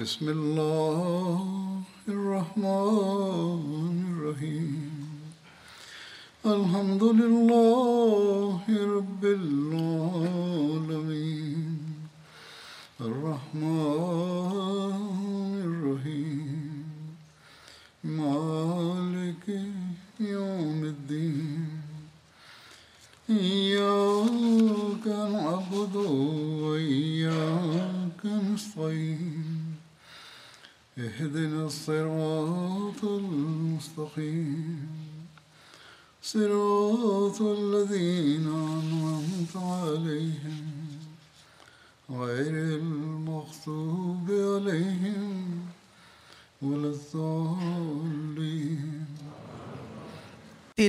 بسم الله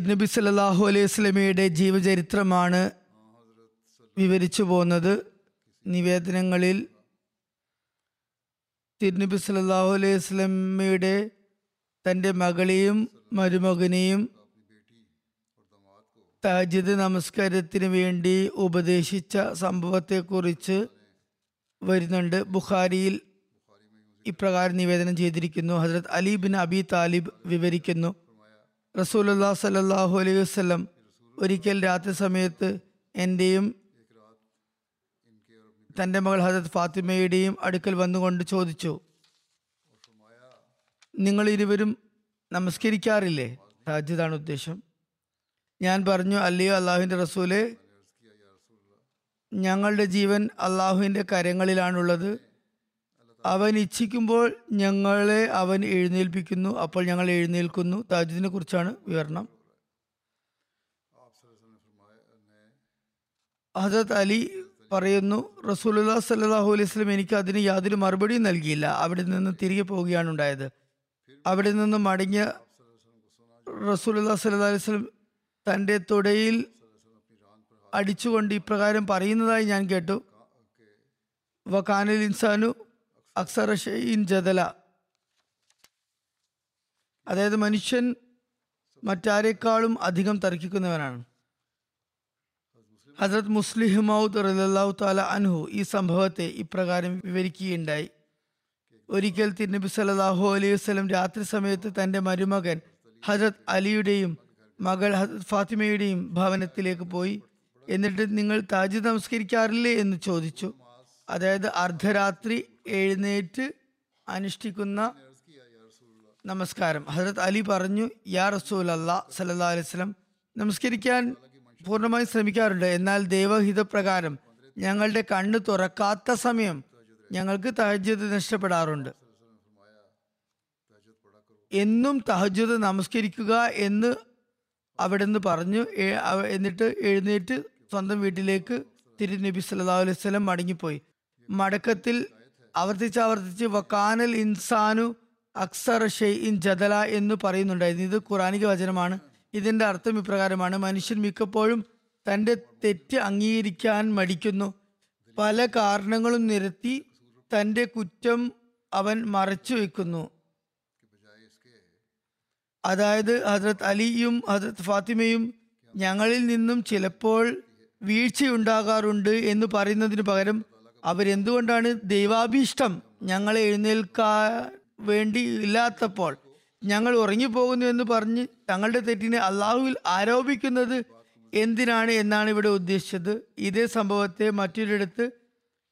തിരുനബി സല്ലല്ലാഹു അലൈഹി സ്വലമിയുടെ ജീവചരിത്രമാണ് വിവരിച്ചു പോകുന്നത്. നിവേദനങ്ങളിൽ തിരുനബി സല്ലല്ലാഹു അലൈഹി സ്വലമിയുടെ തന്റെ മകളെയും മരുമകനെയും താജിദ് നമസ്കാരത്തിന് വേണ്ടി ഉപദേശിച്ച സംഭവത്തെക്കുറിച്ച് വരുന്നുണ്ട്. ബുഖാരിയിൽ ഇപ്രകാരം നിവേദനം ചെയ്തിരിക്കുന്നു. ഹസരത് അലി ബിൻ അബി താലിബ് വിവരിക്കുന്നു. റസൂലുല്ലാ സല്ലാഹു അലൈഹി വസ്ലം ഒരിക്കൽ രാത്രി സമയത്ത് എന്റെയും തന്റെ മകൾ ഹജത് ഫാത്തിമയുടെയും അടുക്കൽ വന്നുകൊണ്ട് ചോദിച്ചു നിങ്ങൾ ഇരുവരും നമസ്കരിക്കാറില്ലേ? താജിദാണ് ഉദ്ദേശം. ഞാൻ പറഞ്ഞു അല്ലയോ അള്ളാഹുവിന്റെ റസൂലെ ഞങ്ങളുടെ ജീവൻ അള്ളാഹുവിന്റെ കരങ്ങളിലാണുള്ളത്. അവൻ ഇച്ഛിക്കുമ്പോൾ ഞങ്ങളെ അവൻ എഴുന്നേൽപ്പിക്കുന്നു. അപ്പോൾ ഞങ്ങൾ എഴുന്നേൽക്കുന്നു. താജുദിനെ കുറിച്ചാണ് വിവരണം. ഹജത് അലി പറയുന്നു റസൂലുല്ലാ സല്ലാഹു അലൈഹി സ്വലം എനിക്ക് അതിന് യാതൊരു മറുപടിയും നൽകിയില്ല. അവിടെ നിന്ന് തിരികെ പോവുകയാണ് ഉണ്ടായത്. അവിടെ നിന്ന് മടങ്ങിയ റസൂലുല്ലാ സല്ലാ അലൈഹി സ്വലം തന്റെ തുടയിൽ അടിച്ചുകൊണ്ട് ഇപ്രകാരം പറയുന്നതായി ഞാൻ കേട്ടു. വക്കാനൽ ഇൻസാനു അക്സറ ജദല അതായത് മനുഷ്യൻ മറ്റാരെക്കാളും അധികം തർക്കിക്കുന്നവനാണ്. ഹസരത് മുസ്ലിഹ് മൗദ് റലാഹു താല അൻഹു ഈ സംഭവത്തെ ഇപ്രകാരം വിവരിക്കുകയുണ്ടായി. ഒരിക്കൽ തിരുനബി സല്ലാഹു അലൈഹി വസ്ലം രാത്രി സമയത്ത് തന്റെ മരുമകൻ ഹജരത് അലിയുടെയും മകൾ ഹജരത് ഫാത്തിമയുടെയും ഭവനത്തിലേക്ക് പോയി. എന്നിട്ട് നിങ്ങൾ താജ് നമസ്കരിക്കാറില്ലേ എന്ന് ചോദിച്ചു. അതായത് അർദ്ധരാത്രി എഴുന്നേറ്റ് അനുഷ്ഠിക്കുന്ന നമസ്കാരം. ഹജരത് അലി പറഞ്ഞു യാ റസൂൽ അല്ലാ സല്ലാ അലൈഹി സ്വലം നമസ്കരിക്കാൻ പൂർണമായും ശ്രമിക്കാറുണ്ട്. എന്നാൽ ദൈവഹിതപ്രകാരം ഞങ്ങളുടെ കണ്ണ് തുറക്കാത്ത സമയം ഞങ്ങൾക്ക് തഹജ്ജത് നഷ്ടപ്പെടാറുണ്ട്. എന്നും തഹജ്ജത് നമസ്കരിക്കുക എന്ന് അവിടെ നിന്ന് പറഞ്ഞു എന്നിട്ട് എഴുന്നേറ്റ് സ്വന്തം വീട്ടിലേക്ക് തിരുനബി സല്ലാ അലൈഹി സ്വലം മടങ്ങിപ്പോയി. മടക്കത്തിൽ ആവർത്തിച്ച് ആവർത്തിച്ച് വക്കാനൽ ഇൻസാനു അക്സർ ഷെയ്ൻ ജദല എന്ന് പറയുന്നുണ്ടായിരുന്നു. ഇത് ഖുറാനിക വചനമാണ്. ഇതിന്റെ അർത്ഥം ഇപ്രകാരമാണ്. മനുഷ്യൻ മിക്കപ്പോഴും തന്റെ തെറ്റ് അംഗീകരിക്കാൻ മടിക്കുന്നു. പല കാരണങ്ങളും നിരത്തി തന്റെ കുറ്റം അവൻ മറച്ചു വെക്കുന്നു. അതായത് ഹജ്രത് അലിയും ഹജ്രത് ഫാത്തിമയും ഞങ്ങളിൽ നിന്നും ചിലപ്പോൾ വീഴ്ചയുണ്ടാകാറുണ്ട് എന്ന് പറയുന്നതിന് പകരം അവരെന്തുകൊണ്ടാണ് ദൈവാഭീഷ്ടം? ഞങ്ങളെ എഴുന്നേൽക്കാൻ വേണ്ടി ഇല്ലാത്തപ്പോൾ ഞങ്ങൾ ഉറങ്ങിപ്പോകുന്നു എന്ന് പറഞ്ഞ് തങ്ങളുടെ തെറ്റിനെ അള്ളാഹുവിൽ ആരോപിക്കുന്നത് എന്തിനാണ് എന്നാണ് ഇവിടെ ഉദ്ദേശിച്ചത്. ഇതേ സംഭവത്തെ മറ്റൊരിടത്ത്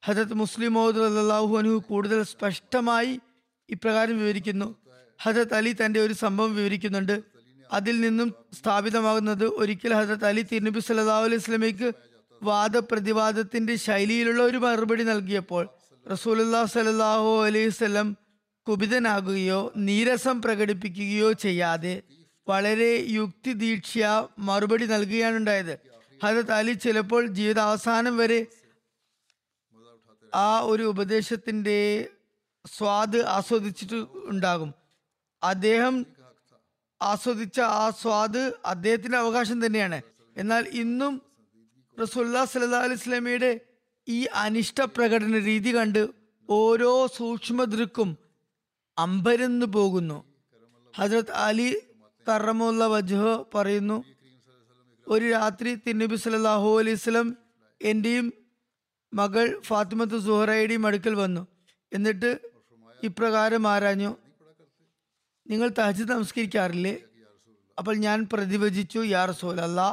ഹജത് മുസ്ലിം മോദ് അള്ളാഹു അനു കൂടുതൽ സ്പഷ്ടമായി ഇപ്രകാരം വിവരിക്കുന്നു. ഹജത് അലി തന്റെ ഒരു സംഭവം വിവരിക്കുന്നുണ്ട്. അതിൽ നിന്നും സ്ഥാപിതമാകുന്നത് ഒരിക്കൽ ഹജത് അലി തിരുനബി സല്ലാ അലൈഹി സ്വലമയ്ക്ക് വാദപ്രതിവാദത്തിന്റെ ശൈലിയിലുള്ള ഒരു മറുപടി നൽകിയപ്പോൾ റസൂലുല്ലാ സലാഹു അലൈഹി വസല്ലം കുപിതനാകുകയോ നീരസം പ്രകടിപ്പിക്കുകയോ ചെയ്യാതെ വളരെ യുക്തിദീക്ഷ മറുപടി നൽകുകയാണ് ഉണ്ടായത്. ഹജരത് അലി ചിലപ്പോൾ ജീവിതാവസാനം വരെ ആ ഒരു ഉപദേശത്തിന്റെ സ്വാദ് ആസ്വദിച്ചിട്ട് ഉണ്ടാകും. അദ്ദേഹം ആസ്വദിച്ച ആ സ്വാദ് അദ്ദേഹത്തിന്റെ അവകാശം തന്നെയാണ്. എന്നാൽ ഇന്നും റസുല്ലാ സല്ലാ അലൈഹി സ്വലമയുടെ ഈ അനിഷ്ട പ്രകടന രീതി കണ്ട് ഓരോ സൂക്ഷ്മദൃക്കും അമ്പരന്ന് പോകുന്നു. ഹജ്രത് അലി കറമുള്ള വജ്ഹ പറയുന്നു ഒരു രാത്രി തിന്നബി സല്ലാഹു അലൈഹി സ്വലം എന്റെയും മകൾ ഫാത്തിമത്ത് സുഹറയുടെയും അടുക്കൽ വന്നു. എന്നിട്ട് ഇപ്രകാരം ആരാഞ്ഞു നിങ്ങൾ തഹജ് നമസ്കരിക്കാറില്ലേ? അപ്പോൾ ഞാൻ പ്രതിവചിച്ചു യാ റസൂൽ അല്ലാ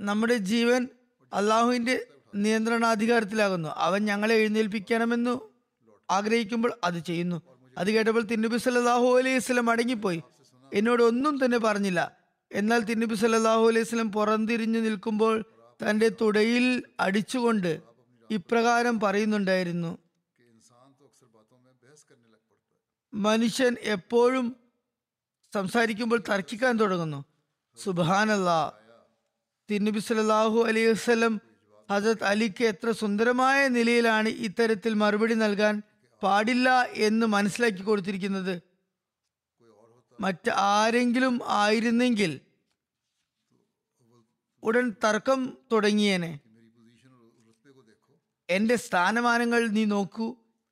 നമ്മുടെ ജീവൻ അള്ളാഹുവിന്റെ നിയന്ത്രണാധികാരത്തിലാകുന്നു. അവൻ ഞങ്ങളെ എഴുന്നേൽപ്പിക്കണമെന്നു ആഗ്രഹിക്കുമ്പോൾ അത് ചെയ്യുന്നു. അത് കേട്ടപ്പോൾ തിന്നുബി സല്ലാഹു അലൈഹി സ്വലം അടങ്ങിപ്പോയി എന്നോട് ഒന്നും തന്നെ പറഞ്ഞില്ല. എന്നാൽ തിന്നുബി സല്ലാഹു അലൈഹി സ്വലം പുറംതിരിഞ്ഞു നിൽക്കുമ്പോൾ തന്റെ തുടയിൽ അടിച്ചുകൊണ്ട് ഇപ്രകാരം പറയുന്നുണ്ടായിരുന്നു മനുഷ്യൻ എപ്പോഴും സംസാരിക്കുമ്പോൾ തർക്കിക്കാൻ തുടങ്ങുന്നു. സുബാനല്ല തിരുനബി സല്ലല്ലാഹു അലൈഹി വസ്ലം ഹസരത് അലിക്ക് എത്ര സുന്ദരമായ നിലയിലാണ് ഇത്തരത്തിൽ മറുപടി നൽകാൻ പാടില്ല എന്ന് മനസ്സിലാക്കി കൊടുത്തിരിക്കുന്നത്. മറ്റ് ആരെങ്കിലും ആയിരുന്നെങ്കിൽ ഉടൻ തർക്കം തുടങ്ങിയേനെ. എന്റെ സ്ഥാനമാനങ്ങൾ നീ നോക്കൂ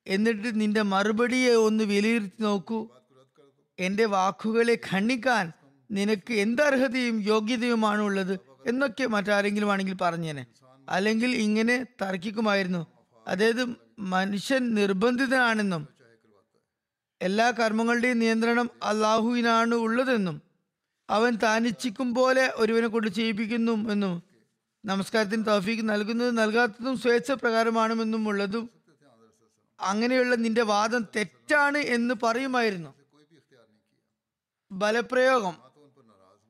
എന്നിട്ട് നിന്റെ മറുപടിയെ ഒന്ന് വിലയിരുത്തി നോക്കൂ. എന്റെ വാക്കുകളെ ഖണ്ഡിക്കാൻ നിനക്ക് എന്തർഹതയും യോഗ്യതയുമാണ് ഉള്ളത് എന്നൊക്കെ മറ്റാരെങ്കിലും ആണെങ്കിൽ പറഞ്ഞേനെ. അല്ലെങ്കിൽ ഇങ്ങനെ തർക്കിക്കുമായിരുന്നു. അതായത് മനുഷ്യൻ നിർബന്ധിതനാണെന്നും എല്ലാ കർമ്മങ്ങളുടെയും നിയന്ത്രണം അള്ളാഹുവിനാണ് ഉള്ളതെന്നും അവൻ താനിച്ഛിക്കും പോലെ ഒരുവനെ കൊണ്ട് ചെയ്യിപ്പിക്കുന്നു എന്നും നമസ്കാരത്തിന് തൗഫീക്ക് നൽകുന്നതും നൽകാത്തതും സ്വേച്ഛ പ്രകാരമാണെന്നും ഉള്ളതും അങ്ങനെയുള്ള നിന്റെ വാദം തെറ്റാണ് എന്ന് പറയുമായിരുന്നു. ബലപ്രയോഗം.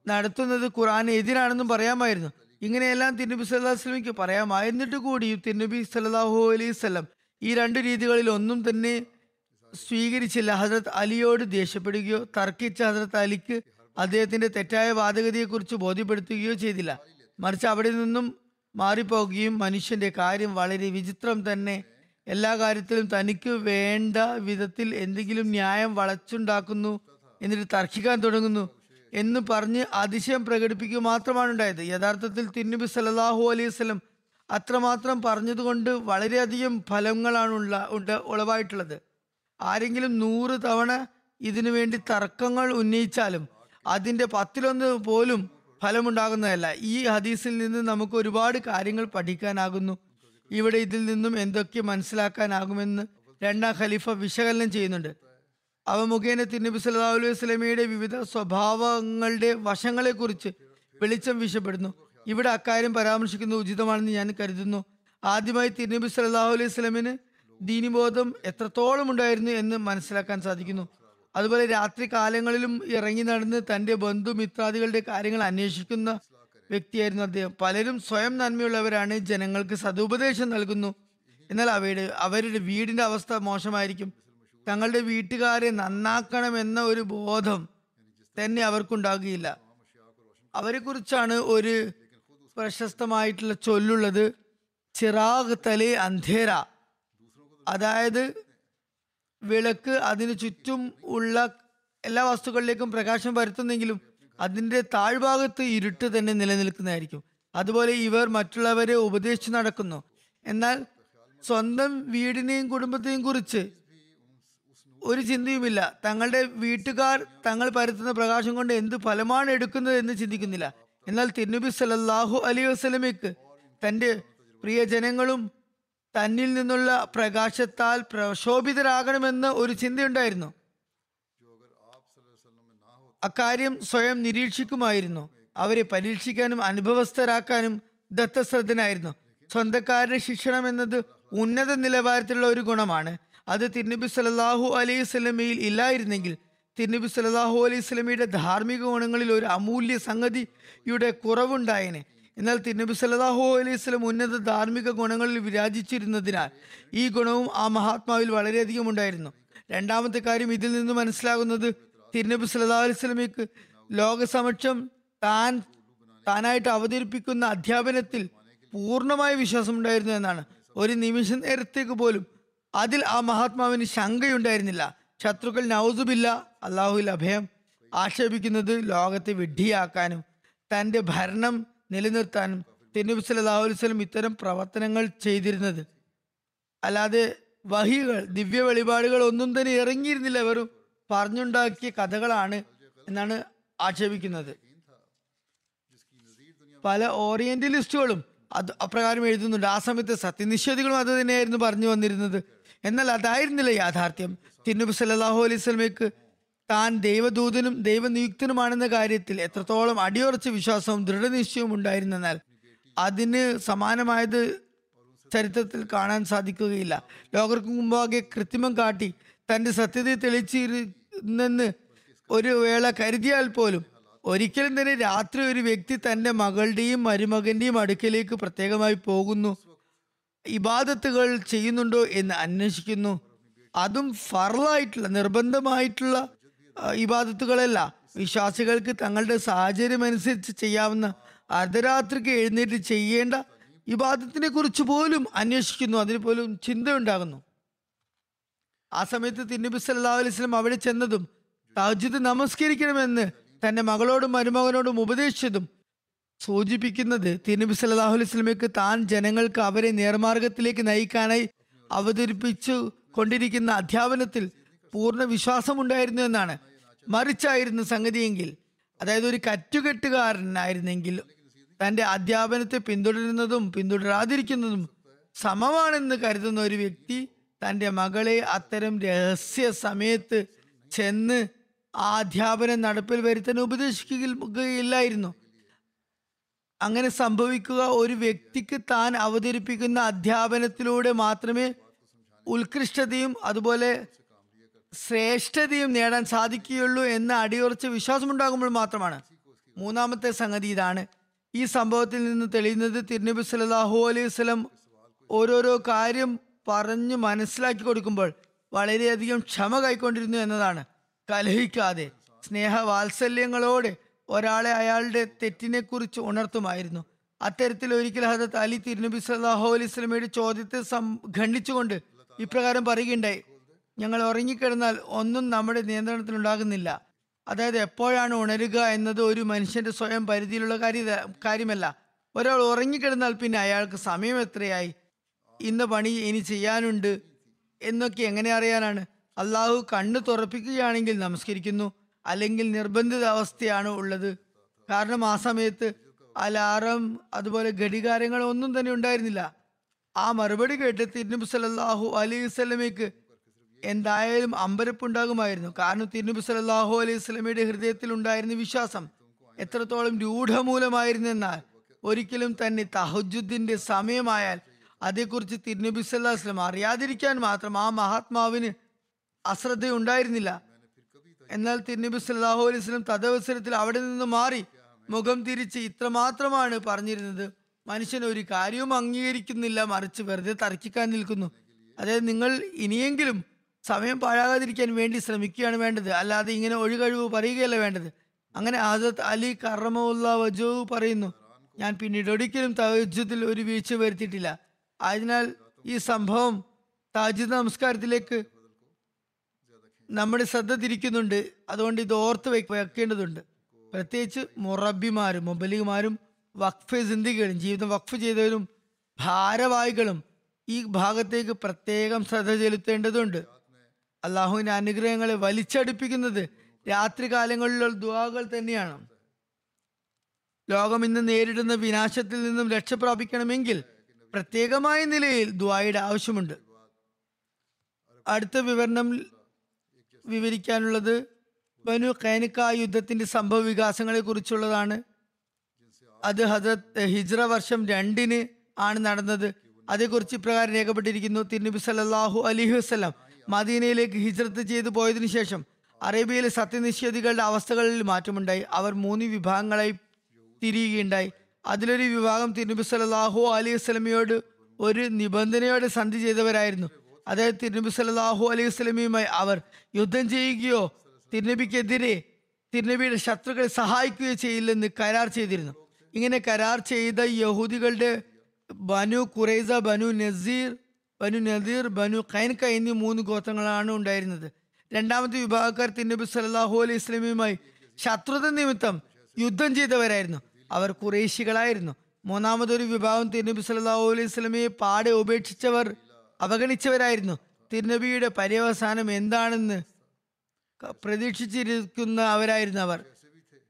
നടത്തുന്നത് ഖുറാൻ എതിരാണെന്നും പറയാമായിരുന്നു. ഇങ്ങനെയെല്ലാം തിരുനബി സല്ലാ വസ്ലമിക്ക് പറയാമായിരുന്നിട്ട് കൂടിയും തിരുനബി സല്ലാഹു അലൈഹി സ്വലം ഈ രണ്ട് രീതികളിൽ ഒന്നും തന്നെ സ്വീകരിച്ചില്ല. ഹസരത് അലിയോട് ദേഷ്യപ്പെടുകയോ തർക്കിച്ച ഹസരത് അലിക്ക് അദ്ദേഹത്തിന്റെ തെറ്റായ വാദഗതിയെക്കുറിച്ച് ബോധ്യപ്പെടുത്തുകയോ ചെയ്തില്ല. മറിച്ച് അവിടെ നിന്നും മാറിപ്പോകുകയും മനുഷ്യന്റെ കാര്യം വളരെ വിചിത്രം തന്നെ എല്ലാ കാര്യത്തിലും തനിക്ക് വേണ്ട വിധത്തിൽ എന്തെങ്കിലും ന്യായം വളച്ചുണ്ടാക്കുന്നു എന്നിട്ട് തർക്കിക്കാൻ തുടങ്ങുന്നു. എന്ന് പറഞ്ഞ് അതിശയം പ്രകടിപ്പിക്കുക മാത്രമാണ് ഉണ്ടായത് യഥാർത്ഥത്തിൽ തിരുനബി സല്ലാഹു അലൈഹി വസല്ലം അത്രമാത്രം പറഞ്ഞതുകൊണ്ട് വളരെയധികം ഫലങ്ങളാണ് ഉള്ള ഉണ്ട് ഉളവായിട്ടുള്ളത്. ആരെങ്കിലും നൂറ് തവണ ഇതിനു വേണ്ടി തർക്കങ്ങൾ ഉന്നയിച്ചാലും അതിന്റെ പത്തിലൊന്ന് പോലും ഫലമുണ്ടാകുന്നതല്ല. ഈ ഹദീസിൽ നിന്ന് നമുക്ക് ഒരുപാട് കാര്യങ്ങൾ പഠിക്കാനാകുന്നു. ഇവിടെ ഇതിൽ നിന്നും എന്തൊക്കെ മനസ്സിലാക്കാനാകുമെന്ന് രണ്ടാം ഖലീഫ വിശകലനം ചെയ്യുന്നുണ്ട്. അവ മുഖേന തിരുനബി അലൈഹി വിവിധ സ്വഭാവങ്ങളുടെ വശങ്ങളെക്കുറിച്ച് വെളിച്ചം വീശപ്പെടുന്നു. ഇവിടെ അക്കാര്യം പരാമർശിക്കുന്നത് ഉചിതമാണെന്ന് ഞാൻ കരുതുന്നു. ആദ്യമായി തിരുനബി സല്ലല്ലാഹു അലൈഹി സ്വലമിന് ദീനിബോധം എത്രത്തോളം ഉണ്ടായിരുന്നു എന്ന് മനസ്സിലാക്കാൻ സാധിക്കുന്നു. അതുപോലെ രാത്രി കാലങ്ങളിലും ഇറങ്ങി നടന്ന് തന്റെ മിത്രാദികളുടെ കാര്യങ്ങൾ അന്വേഷിക്കുന്ന വ്യക്തിയായിരുന്നു അദ്ദേഹം. പലരും സ്വയം നന്മയുള്ളവരാണ് ജനങ്ങൾക്ക് സതുപദേശം നൽകുന്നു. എന്നാൽ അവയുടെ അവരുടെ വീടിന്റെ അവസ്ഥ മോശമായിരിക്കും. തങ്ങളുടെ വീട്ടുകാരെ നന്നാക്കണമെന്ന ഒരു ബോധം തന്നെ അവർക്കുണ്ടാകുകയില്ല. അവരെ കുറിച്ചാണ് ഒരു പ്രശസ്തമായിട്ടുള്ള ചൊല്ലുള്ളത് ചിറാഗ് തലെ അന്ധേര. അതായത് വിളക്ക് അതിന് ചുറ്റും ഉള്ള എല്ലാ വസ്തുക്കളിലേക്കും പ്രകാശം വരുത്തുന്നെങ്കിലും അതിന്റെ താഴ്ഭാഗത്ത് ഇരുട്ട് തന്നെ നിലനിൽക്കുന്നതായിരിക്കും. അതുപോലെ ഇവർ മറ്റുള്ളവരെ ഉപദേശിച്ചു നടക്കുന്നു. എന്നാൽ സ്വന്തം വീടിനെയും കുടുംബത്തെയും കുറിച്ച് ഒരു ചിന്തയുമില്ല. തങ്ങളുടെ വീട്ടുകാർ തങ്ങൾ പരത്തുന്ന പ്രകാശം കൊണ്ട് എന്ത് ഫലമാണ് എടുക്കുന്നത് എന്ന് ചിന്തിക്കുന്നില്ല. എന്നാൽ തിരുനബി സല്ലല്ലാഹു അലൈഹി വസല്ലമയ്ക്ക് തന്റെ പ്രിയജനങ്ങളും തന്നിൽ നിന്നുള്ള പ്രകാശത്താൽ പ്രശോഭിതരാകണമെന്ന് ഒരു ചിന്തയുണ്ടായിരുന്നു. അക്കാര്യം സ്വയം നിരീക്ഷിക്കുമായിരുന്നു. അവരെ പരീക്ഷിക്കാനും അനുഭവസ്ഥരാക്കാനും ദത്തശ്രദ്ധനായിരുന്നു. സ്വന്തക്കാരുടെ ശിക്ഷണം എന്നത് ഉന്നത നിലവാരത്തിലുള്ള ഒരു ഗുണമാണ്. അത് തിരുനബി സല്ലല്ലാഹു അലൈഹി സ്വലമയിൽ ഇല്ലായിരുന്നെങ്കിൽ തിരുനബി സല്ലല്ലാഹു അലൈഹി സ്വലമയുടെ ധാർമ്മിക ഗുണങ്ങളിൽ ഒരു അമൂല്യ സംഗതിയുടെ കുറവുണ്ടായേനെ. എന്നാൽ തിരുനബി സല്ലല്ലാഹു അലൈഹി സ്വലം ഉന്നത ധാർമ്മിക ഗുണങ്ങളിൽ വിരാജിച്ചിരുന്നതിനാൽ ഈ ഗുണവും ആ മഹാത്മാവിൽ വളരെയധികം ഉണ്ടായിരുന്നു. രണ്ടാമത്തെ കാര്യം ഇതിൽ നിന്ന് മനസ്സിലാകുന്നത് തിരുനബി സല്ലല്ലാഹു അലൈഹി സ്വലമിക്ക് ലോകസമക്ഷം താൻ താനായിട്ട് അവതരിപ്പിക്കുന്ന അധ്യാപനത്തിൽ പൂർണമായ വിശ്വാസമുണ്ടായിരുന്നു എന്നാണ്. ഒരു നിമിഷ നേരത്തേക്ക് പോലും അതിൽ ആ മഹാത്മാവിന് ശങ്കയുണ്ടായിരുന്നില്ല. ശത്രുക്കൾ നൗസുബില്ല അള്ളാഹുവിൽ അഭയം ആക്ഷേപിക്കുന്നത് ലോകത്തെ വിഡ്ഢിയാക്കാനും തന്റെ ഭരണം നിലനിർത്താനും തിരുനബി സല്ലല്ലാഹു അലൈഹി വസല്ലം ഇത്തരം പ്രവർത്തനങ്ങൾ ചെയ്തിരുന്നത്. അല്ലാതെ വഹികൾ ദിവ്യ വെളിപാടുകൾ ഒന്നും തന്നെ ഇറങ്ങിയിരുന്നില്ല. വെറും പറഞ്ഞുണ്ടാക്കിയ കഥകളാണ് എന്നാണ് ആക്ഷേപിക്കുന്നത്. പല ഓറിയന്റലിസ്റ്റുകളും അത് അപ്രകാരം എഴുതുന്നുണ്ട്. ആ സമയത്ത് സത്യനിഷേധികളും അത് തന്നെയായിരുന്നു പറഞ്ഞു വന്നിരുന്നത്. എന്നാൽ അതായിരുന്നില്ല യാഥാർത്ഥ്യം. തിരുനബി സല്ലാഹു അലൈഹി താൻ ദൈവദൂതനും ദൈവനിയുക്തനുമാണെന്ന കാര്യത്തിൽ എത്രത്തോളം അടിയുറച്ച വിശ്വാസവും ദൃഢനിശ്ചയവും ഉണ്ടായിരുന്നെന്നാൽ അതിന് സമാനമായത് ചരിത്രത്തിൽ കാണാൻ സാധിക്കുകയില്ല. ലോകർക്ക് മുമ്പാകെ കൃത്രിമം കാട്ടി തന്റെ സത്യത തെളിച്ചിരുന്നെന്ന് ഒരു വേള കരുതിയാൽ പോലും ഒരിക്കലും തന്നെ രാത്രി ഒരു വ്യക്തി തന്റെ മകളുടെയും മരുമകന്റെയും അടുക്കലേക്ക് പ്രത്യേകമായി പോകുന്നു. ഇബാദത്തുകൾ ചെയ്യുന്നുണ്ടോ എന്ന് അന്വേഷിക്കുന്നു. അതും ഫറലായിട്ടുള്ള നിർബന്ധമായിട്ടുള്ള ഇബാദത്തുകളല്ല. വിശ്വാസികൾക്ക് തങ്ങളുടെ സാഹചര്യം അനുസരിച്ച് ചെയ്യാവുന്ന അർദ്ധരാത്രിക്ക് എഴുന്നേറ്റ് ചെയ്യേണ്ട ഇബാദത്തിനെ കുറിച്ച് പോലും അന്വേഷിക്കുന്നു. അതിന് പോലും ചിന്തയുണ്ടാകുന്നു. ആ സമയത്ത് തിന്നബി സല്ലാ അലൈഹി വസല്ലം അവിടെ ചെന്നതും തഹജ്ജുദ് നമസ്കരിക്കണമെന്ന് തന്റെ മകളോടും മരുമകനോടും ഉപദേശിച്ചതും സൂചിപ്പിക്കുന്നത് തിരുനബി സല്ലാഹു അലൈഹി വസല്ലമയ്ക്ക് താൻ ജനങ്ങൾക്ക് അവരെ നേർമാർഗത്തിലേക്ക് നയിക്കാനായി അവതരിപ്പിച്ചു കൊണ്ടിരിക്കുന്ന അധ്യാപനത്തിൽ പൂർണ വിശ്വാസമുണ്ടായിരുന്നു എന്നാണ്. മറിച്ചായിരുന്നു സംഗതിയെങ്കിൽ അതായത് ഒരു കറ്റുകെട്ടുകാരനായിരുന്നെങ്കിൽ തന്റെ അധ്യാപനത്തെ പിന്തുടരുന്നതും പിന്തുടരാതിരിക്കുന്നതും സമമാണെന്ന് കരുതുന്ന ഒരു വ്യക്തി തന്റെ മകളെ അത്തരം രഹസ്യ സമയത്ത് ചെന്ന് ആ അധ്യാപനം നടപ്പിൽ വരുത്താൻ ഉപദേശിക്കുകയില്ലായിരുന്നു അങ്ങനെ സംഭവിക്കുക ഒരു വ്യക്തിക്ക് താൻ അവതരിപ്പിക്കുന്ന അധ്യാപനത്തിലൂടെ മാത്രമേ ഉത്കൃഷ്ടതയും അതുപോലെ ശ്രേഷ്ഠതയും നേടാൻ സാധിക്കുകയുള്ളൂ എന്ന അടിയുറച്ച വിശ്വാസമുണ്ടാകുമ്പോൾ മാത്രമാണ്. മൂന്നാമത്തെ സംഗതി ഇതാണ്. ഈ സംഭവത്തിൽ നിന്ന് തെളിയുന്നത് തിരുനബി സല്ലല്ലാഹു അലൈഹി വസല്ലം ഓരോരോ കാര്യം പറഞ്ഞു മനസ്സിലാക്കി കൊടുക്കുമ്പോൾ വളരെയധികം ക്ഷമ കൈക്കൊണ്ടിരുന്നു എന്നതാണ്. കലഹിക്കാതെ സ്നേഹവാത്സല്യങ്ങളോടെ ഒരാളെ അയാളുടെ തെറ്റിനെ കുറിച്ച് ഉണർത്തുമായിരുന്നു. അത്തരത്തിൽ ഒരിക്കൽ ഹജത് അലി തിരുനബി സല്ലാഹു അലൈഹി സ്വലമയുടെ ചോദ്യത്തെ സം ഖണ്ഡിച്ചുകൊണ്ട് ഇപ്രകാരം പറയുകയുണ്ടായി. ഞങ്ങൾ ഉറങ്ങിക്കിടന്നാൽ ഒന്നും നമ്മുടെ നിയന്ത്രണത്തിലുണ്ടാകുന്നില്ല അതായത് എപ്പോഴാണ് ഉണരുക എന്നത് ഒരു മനുഷ്യന്റെ സ്വയം പരിധിയിലുള്ള കാര്യ കാര്യമല്ല. ഒരാൾ ഉറങ്ങിക്കിടന്നാൽ പിന്നെ അയാൾക്ക് സമയം എത്രയായി? ഇന്ന് പണി ഇനി ചെയ്യാനുണ്ട്. എന്നൊക്കെ എങ്ങനെ അറിയാനാണ്? അള്ളാഹു കണ്ണ് തുറപ്പിക്കുകയാണെങ്കിൽ നമസ്കരിക്കുന്നു. അല്ലെങ്കിൽ നിർബന്ധിത അവസ്ഥയാണ് ഉള്ളത്. കാരണം ആ സമയത്ത് അലാറം അതുപോലെ ഘടികാരങ്ങൾ ഒന്നും തന്നെ ഉണ്ടായിരുന്നില്ല. ആ മറുപടി കേട്ട് തിരുനബി സല്ലല്ലാഹു അലൈഹി സ്വലമയ്ക്ക് എന്തായാലും അമ്പരപ്പുണ്ടാകുമായിരുന്നു കാരണം തിരുനബി സല്ലല്ലാഹു അലൈഹി സ്വലമയുടെ ഹൃദയത്തിൽ ഉണ്ടായിരുന്ന വിശ്വാസം എത്രത്തോളം രൂഢമൂലമായിരുന്നെന്നാൽ ഒരിക്കലും തന്നെ തഹജുദ്ദിന്റെ സമയമായാൽ അതേക്കുറിച്ച് തിരുനബി സല്ലല്ലാഹു അലൈഹി വസല്ലം അറിയാതിരിക്കാൻ മാത്രം ആ മഹാത്മാവിന് അശ്രദ്ധ ഉണ്ടായിരുന്നില്ല എന്നാൽ തിരുനബി സല്ലല്ലാഹു അലൈഹി സ്വലം തദവസരത്തിൽ അവിടെ നിന്ന് മാറി മുഖം തിരിച്ച് ഇത്രമാത്രമാണ് പറഞ്ഞിരുന്നത്. മനുഷ്യൻ ഒരു കാര്യവും അംഗീകരിക്കുന്നില്ല മറിച്ച് വെറുതെ തർക്കിക്കാൻ നിൽക്കുന്നു. അതായത് നിങ്ങൾ ഇനിയെങ്കിലും സമയം പാഴാകാതിരിക്കാൻ വേണ്ടി ശ്രമിക്കുകയാണ് വേണ്ടത്. അല്ലാതെ ഇങ്ങനെ ഒഴികഴിവ് പറയുകയല്ല വേണ്ടത്. അങ്ങനെ ആസത്ത് അലി കറമുള്ള വജു പറയുന്നു ഞാൻ പിന്നീട് ഒരിക്കലും തവജ്ജത്തിൽ ഒരു വീഴ്ച വരുത്തിയിട്ടില്ല. അതിനാൽ ഈ സംഭവം താജിദ് നമസ്കാരത്തിലേക്ക് നമ്മുടെ ശ്രദ്ധ തിരിക്കുന്നുണ്ട്. അതുകൊണ്ട് ഇത് ഓർത്ത് വെക്ക- വെക്കേണ്ടതുണ്ട്. പ്രത്യേകിച്ച് മുറബിമാരും മൊബലിമാരും വഖഫ് സിന്ധികളും ജീവിതം വഖഫ് ചെയ്തവരും ഭാരവാഹികളും ഈ ഭാഗത്തേക്ക് പ്രത്യേകം ശ്രദ്ധ ചെലുത്തേണ്ടതുണ്ട്. അള്ളാഹുവിന്റെ അനുഗ്രഹങ്ങളെ വലിച്ചടുപ്പിക്കുന്നത് രാത്രികാലങ്ങളിലുള്ള ദുവാകൾ തന്നെയാണ്. ലോകം ഇന്ന് നേരിടുന്ന വിനാശത്തിൽ നിന്നും രക്ഷപ്രാപിക്കണമെങ്കിൽ പ്രത്യേകമായ നിലയിൽ ദുആയുടെ ആവശ്യമുണ്ട്. അടുത്ത വിവരണം വിവരിക്കാനുള്ളത് ബനു കൈനിക്ക യുദ്ധത്തിന്റെ സംഭവ വികാസങ്ങളെ കുറിച്ചുള്ളതാണ് അത് ഹജറത്ത് ഹിജ്ര വർഷം രണ്ടിന് ആണ് നടന്നത്. അതേക്കുറിച്ച് ഇപ്രകാരം രേഖപ്പെട്ടിരിക്കുന്നു. തിരുനബി സല്ലാഹു അലൈഹി വസ്ലാം മദീനയിലേക്ക് ഹിജ്രത്ത് ചെയ്തു പോയതിനു ശേഷം അറേബ്യയിലെ സത്യനിഷേധികളുടെ അവസ്ഥകളിൽ മാറ്റമുണ്ടായി. അവർ മൂന്ന് വിഭാഗങ്ങളായി തിരിയുകയുണ്ടായി. അതിലൊരു വിഭാഗം തിരുനബി സല്ലാഹു അലി വസ്ലമയോട് ഒരു നിബന്ധനയോടെ സന്ധി ചെയ്തവരായിരുന്നു. അതായത് തിരുനബി സല്ലാഹു അലൈഹി സ്വലമിയുമായി അവർ യുദ്ധം ചെയ്യുകയോ തിരുനബിക്കെതിരെ തിരുനബിയുടെ ശത്രുക്കളെ സഹായിക്കുകയോ ചെയ്യില്ലെന്ന് കരാർ ചെയ്തിരുന്നു. ഇങ്ങനെ കരാർ ചെയ്ത യഹൂദികളുടെ ബനു കുറൈസ ബനു നസീർ ബനു നദീർ ബനു കൈൻക എന്നീ മൂന്ന് ഗോത്രങ്ങളാണ് ഉണ്ടായിരുന്നത്. രണ്ടാമത്തെ വിഭാഗക്കാർ തിരുനബി സല്ലാഹു അലൈഹി സ്വലമിയുമായി ശത്രുത നിമിത്തം യുദ്ധം ചെയ്തവരായിരുന്നു. അവർ കുറേശികളായിരുന്നു മൂന്നാമതൊരു വിഭാഗം തിരുനബി സല്ലാഹു അലൈഹി സ്വലമിയെ പാടെ ഉപേക്ഷിച്ചവർ അവഗണിച്ചവരായിരുന്നു. തിരുനബിയുടെ പര്യവസാനം എന്താണെന്ന് പ്രതീക്ഷിച്ചിരിക്കുന്ന അവരായിരുന്നു അവർ.